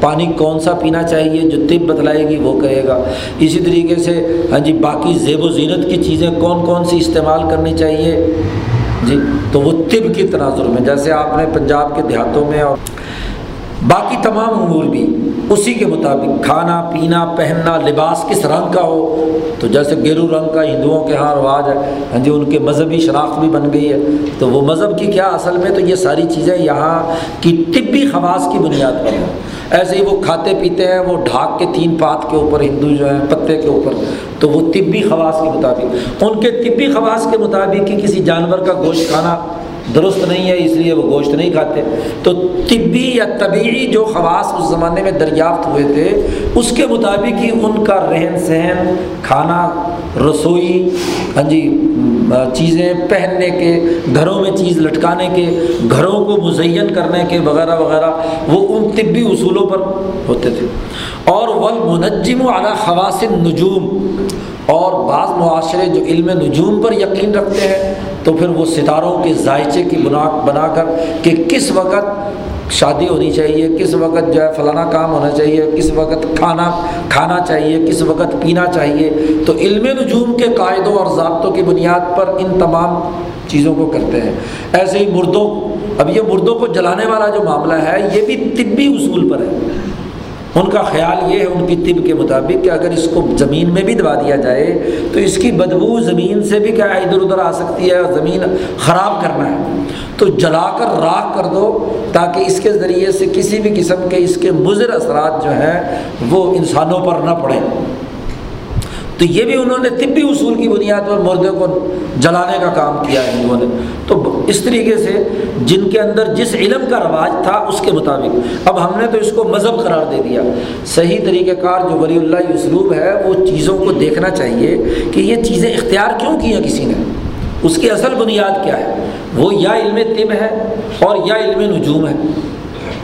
پانی کون سا پینا چاہیے جو طب بتلائے گی، وہ کہے گا۔ اسی طریقے سے ہاں جی باقی زیب و زینت کی چیزیں کون کون سی استعمال کرنی چاہیے؟ جی تو وہ طب کی تناظر میں، جیسے آپ نے پنجاب کے دیہاتوں میں اور باقی تمام امور بھی اسی کے مطابق کھانا، پینا، پہننا، لباس کس رنگ کا ہو، تو جیسے گیرو رنگ کا ہندوؤں کے ہاں رواج ہے ہاں جی ان کے مذہبی شناخت بھی بن گئی ہے، تو وہ مذہب کی کیا اصل میں تو یہ ساری چیزیں یہاں کی طبی خواص کی بنیاد پر ہیں۔ ایسے ہی وہ کھاتے پیتے ہیں، وہ ڈھاک کے تین پات کے اوپر ہندو جو ہیں، پتے کے اوپر، تو وہ طبی خواص کے مطابق، ان کے طبی خواص کے مطابق ہی کسی جانور کا گوشت کھانا درست نہیں ہے، اس لیے وہ گوشت نہیں کھاتے۔ تو طبی یا طبعی جو خواص اس زمانے میں دریافت ہوئے تھے، اس کے مطابق ہی ان کا رہن سہن، کھانا، رسوئی ہاں جی چیزیں پہننے کے، گھروں میں چیز لٹکانے کے، گھروں کو مزین کرنے کے وغیرہ وغیرہ، وہ ان طبی اصولوں پر ہوتے تھے۔ اور والمنجم اعلیٰ خواص نجوم اور بعض معاشرے جو علم نجوم پر یقین رکھتے ہیں، تو پھر وہ ستاروں کے ذائچے کی بنا بنا کر کہ کس وقت شادی ہونی چاہیے، کس وقت جو ہے فلانا کام ہونا چاہیے، کس وقت کھانا کھانا چاہیے، کس وقت پینا چاہیے۔ تو علم نجوم کے قاعدوں اور ضابطوں کی بنیاد پر ان تمام چیزوں کو کرتے ہیں۔ ایسے ہی مردوں، اب یہ مردوں کو جلانے والا جو معاملہ ہے، یہ بھی طبی اصول پر ہے۔ ان کا خیال یہ ہے ان کی طب کے مطابق کہ اگر اس کو زمین میں بھی دبا دیا جائے تو اس کی بدبو زمین سے بھی کیا ادھر ادھر آ سکتی ہے اور زمین خراب کرنا ہے۔ تو جلا کر راکھ کر دو تاکہ اس کے ذریعے سے کسی بھی قسم کے اس کے مضر اثرات جو ہیں وہ انسانوں پر نہ پڑیں۔ تو یہ بھی انہوں نے طبی اصول کی بنیاد پر مردے کو جلانے کا کام کیا ہے ہندوؤں نے۔ تو اس طریقے سے جن کے اندر جس علم کا رواج تھا اس کے مطابق۔ اب ہم نے تو اس کو مذہب قرار دے دیا۔ صحیح طریقہ کار جو ولی اللہ اسلوب ہے، وہ چیزوں کو دیکھنا چاہیے کہ یہ چیزیں اختیار کیوں کی ہیں کسی نے؟ اس کی اصل بنیاد کیا ہے؟ وہ یا علم طب ہے اور یا علم نجوم ہے۔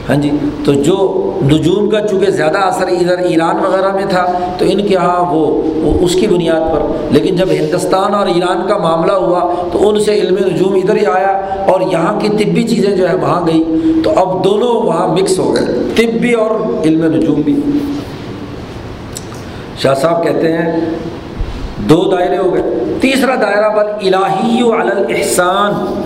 ہاں جی؟ تو جو نجوم کا چونکہ زیادہ اثر ادھر ایران وغیرہ میں تھا، تو ان کے یہاں وہ اس کی بنیاد پر۔ لیکن جب ہندوستان اور ایران کا معاملہ ہوا، تو ان سے علم نجوم ادھر ہی آیا اور یہاں کی طبی چیزیں جو ہے وہاں گئی۔ تو اب دونوں وہاں مکس ہو گئے، طبی اور علم نجوم بھی۔ شاہ صاحب کہتے ہیں، دو دائرے ہو گئے۔ تیسرا دائرہ، بل الہی الاحسان۔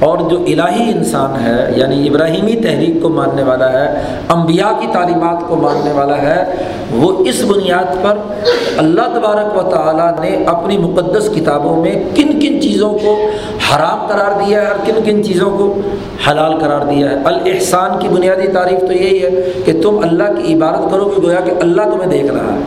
اور جو الہی انسان ہے یعنی ابراہیمی تحریک کو ماننے والا ہے، انبیاء کی تعلیمات کو ماننے والا ہے، وہ اس بنیاد پر اللہ تبارک و تعالیٰ نے اپنی مقدس کتابوں میں کن کن چیزوں کو حرام قرار دیا ہے اور کن کن چیزوں کو حلال قرار دیا ہے۔ الاحسان کی بنیادی تعریف تو یہی ہے کہ تم اللہ کی عبارت کرو، کہ گویا کہ اللہ تمہیں دیکھ رہا ہے۔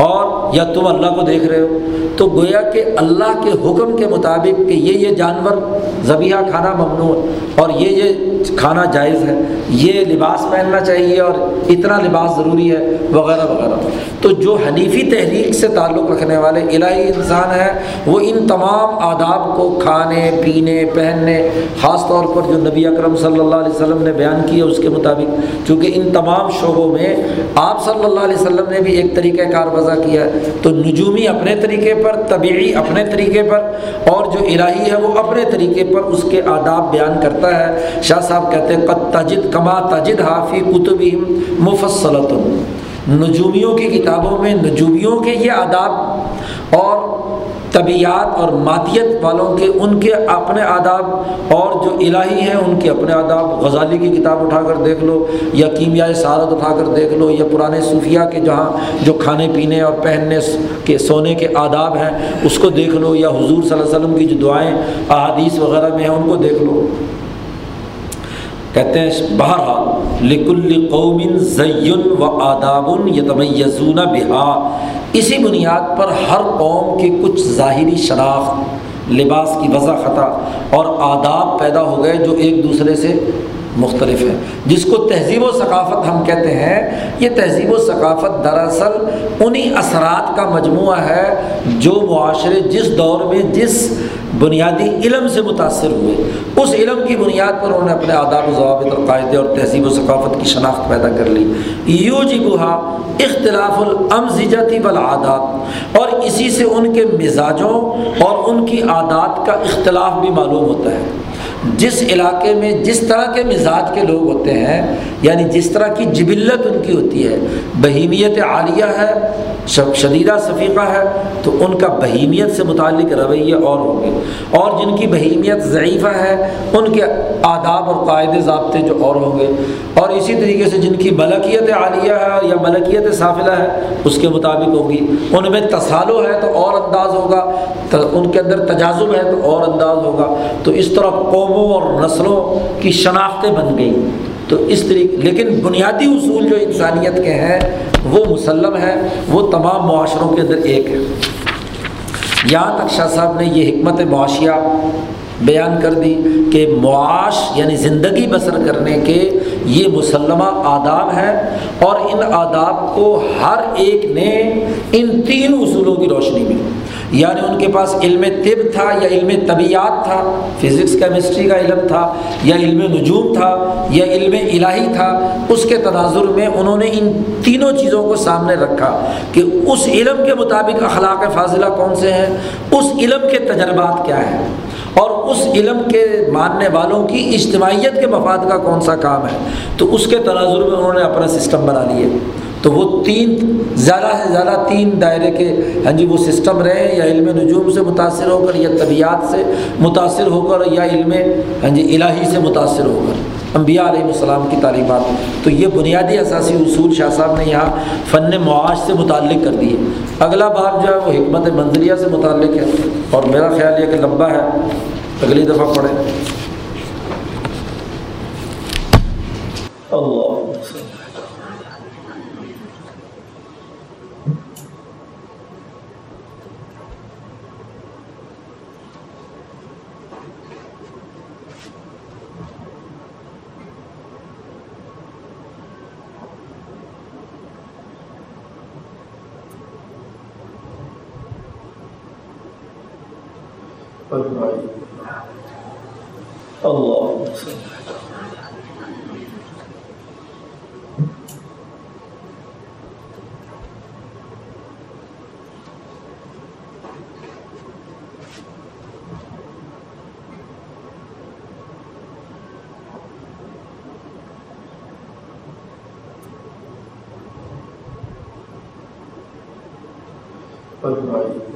اور یا تم اللہ کو دیکھ رہے ہو؟ تو گویا کہ اللہ کے حکم کے مطابق کہ یہ یہ جانور ذبیحہ کھانا ممنوع اور یہ یہ کھانا جائز ہے، یہ لباس پہننا چاہیے اور اتنا لباس ضروری ہے، وغیرہ وغیرہ۔ تو جو حنیفی تحریک سے تعلق رکھنے والے الہی انسان ہیں، وہ ان تمام آداب کو کھانے، پینے، پہننے، خاص طور پر جو نبی اکرم صلی اللہ علیہ وسلم نے بیان کیا اس کے مطابق، چونکہ ان تمام شعبوں میں آپ صلی اللہ علیہ وسلم نے بھی ایک طریقہ کار وضع کیا ہے تو نجومی اپنے طریقے پر طبعی اپنے طریقے پر، اور جو الہی ہے وہ اپنے طریقے پر اس کے آداب بیان کرتا ہے۔ شاہ صاحب کہتے ہیں، قد تجد کما تجد حافی کتب مفصلت نجومیوں کی کتابوں میں نجومیوں کے یہ آداب اور طبیعت اور مادیت والوں کے ان کے اپنے آداب اور جو الہی ہیں، ان کے اپنے آداب غزالی کی کتاب اٹھا کر دیکھ لو، یا کیمیائے سعادت اٹھا کر دیکھ لو، یا پرانے صوفیہ کے جہاں جو کھانے پینے اور پہننے کے سونے کے آداب ہیں، اس کو دیکھ لو، یا حضور صلی اللہ علیہ وسلم کی جو دعائیں، احادیث وغیرہ میں ہیں، ان کو دیکھ لو۔ کہتے ہیں، بہرحال، لکل قوم زین و آداب یتمیزون بہا۔ اسی بنیاد پر ہر قوم کے کچھ ظاہری شناخت، لباس کی وضع خطا اور آداب پیدا ہو گئے جو ایک دوسرے سے مختلف ہیں۔ جس کو تہذیب و ثقافت ہم کہتے ہیں، یہ تہذیب و ثقافت دراصل انہی اثرات کا مجموعہ ہے جو معاشرے جس دور میں، جس بنیادی علم سے متاثر ہوئے۔ اس علم کی بنیاد پر انہوں نے اپنے آداب و ضوابط اور قاعدے اور تہذیب و ثقافت کی شناخت پیدا کر لی۔ یو جی بہا اختلاف الامزجتی بالعادات اور اسی سے ان کے مزاجوں اور ان کی عادات کا اختلاف بھی معلوم ہوتا ہے۔ جس علاقے میں جس طرح کے مزاج کے لوگ ہوتے ہیں یعنی جس طرح کی جبلت ان کی ہوتی ہے، بہیمیت عالیہ ہے شدیدہ صفیقہ ہے، تو ان کا بہیمیت سے متعلق رویے اور ہوں گے۔ اور جن کی بہیمیت ضعیفہ ہے، ان کے آداب اور قاعدے ضابطے جو اور ہوں گے۔ اور اسی طریقے سے جن کی ملکیت عالیہ ہے یا ملکیت صافلہ ہے، اس کے مطابق ہوگی ان میں تصالو ہے تو اور انداز ہوگا ان کے اندر تجازب ہے تو اور انداز ہوگا۔ تو اس طرح قوموں اور نسلوں کی شناختیں بن گئیں۔ تو اس طریقے لیکن بنیادی اصول جو انسانیت کے ہیں، وہ مسلم ہے وہ تمام معاشروں کے اندر ایک ہے یہاں تک شاہ صاحب نے یہ حکمت معاشیہ بیان کر دی کہ معاش یعنی زندگی بسر کرنے کے یہ مسلمہ آداب ہیں اور ان آداب کو ہر ایک نے ان تین اصولوں کی روشنی میں یعنی ان کے پاس علم طب تھا یا علم طبیعت تھا، فزکس، کیمسٹری کا علم تھا یا علم نجوم تھا یا علم الہی تھا، اس کے تناظر میں انہوں نے ان تینوں چیزوں کو سامنے رکھا کہ اس علم کے مطابق اخلاق فاضلہ کون سے ہیں، اس علم کے تجربات کیا ہیں۔ اور اس علم کے ماننے والوں کی اجتماعیت کے مفاد کا کون سا کام ہے؟ تو اس کے تناظر میں انہوں نے اپنا سسٹم بنا لیے۔ تو وہ تین، زیادہ سے زیادہ تین دائرے کے ہاں جی وہ سسٹم رہے، یا علم نجوم سے متاثر ہو کر، یا طبیعت سے متاثر ہو کر، یا علم ہاں جی الہی سے متاثر ہو کر۔ انبیاء علیہ السلام کی تعلیمات۔ تو یہ بنیادی اثاثی اصول شاہ صاحب نے یہاں فن معاش سے متعلق کر دیے۔ اگلا باب جو ہے وہ حکمت منظریہ سے متعلق ہے اور میرا خیال یہ کہ لمبا ہے۔ اگلی دفعہ پڑھیں۔ اللہ فرمائی اللہ فرمائی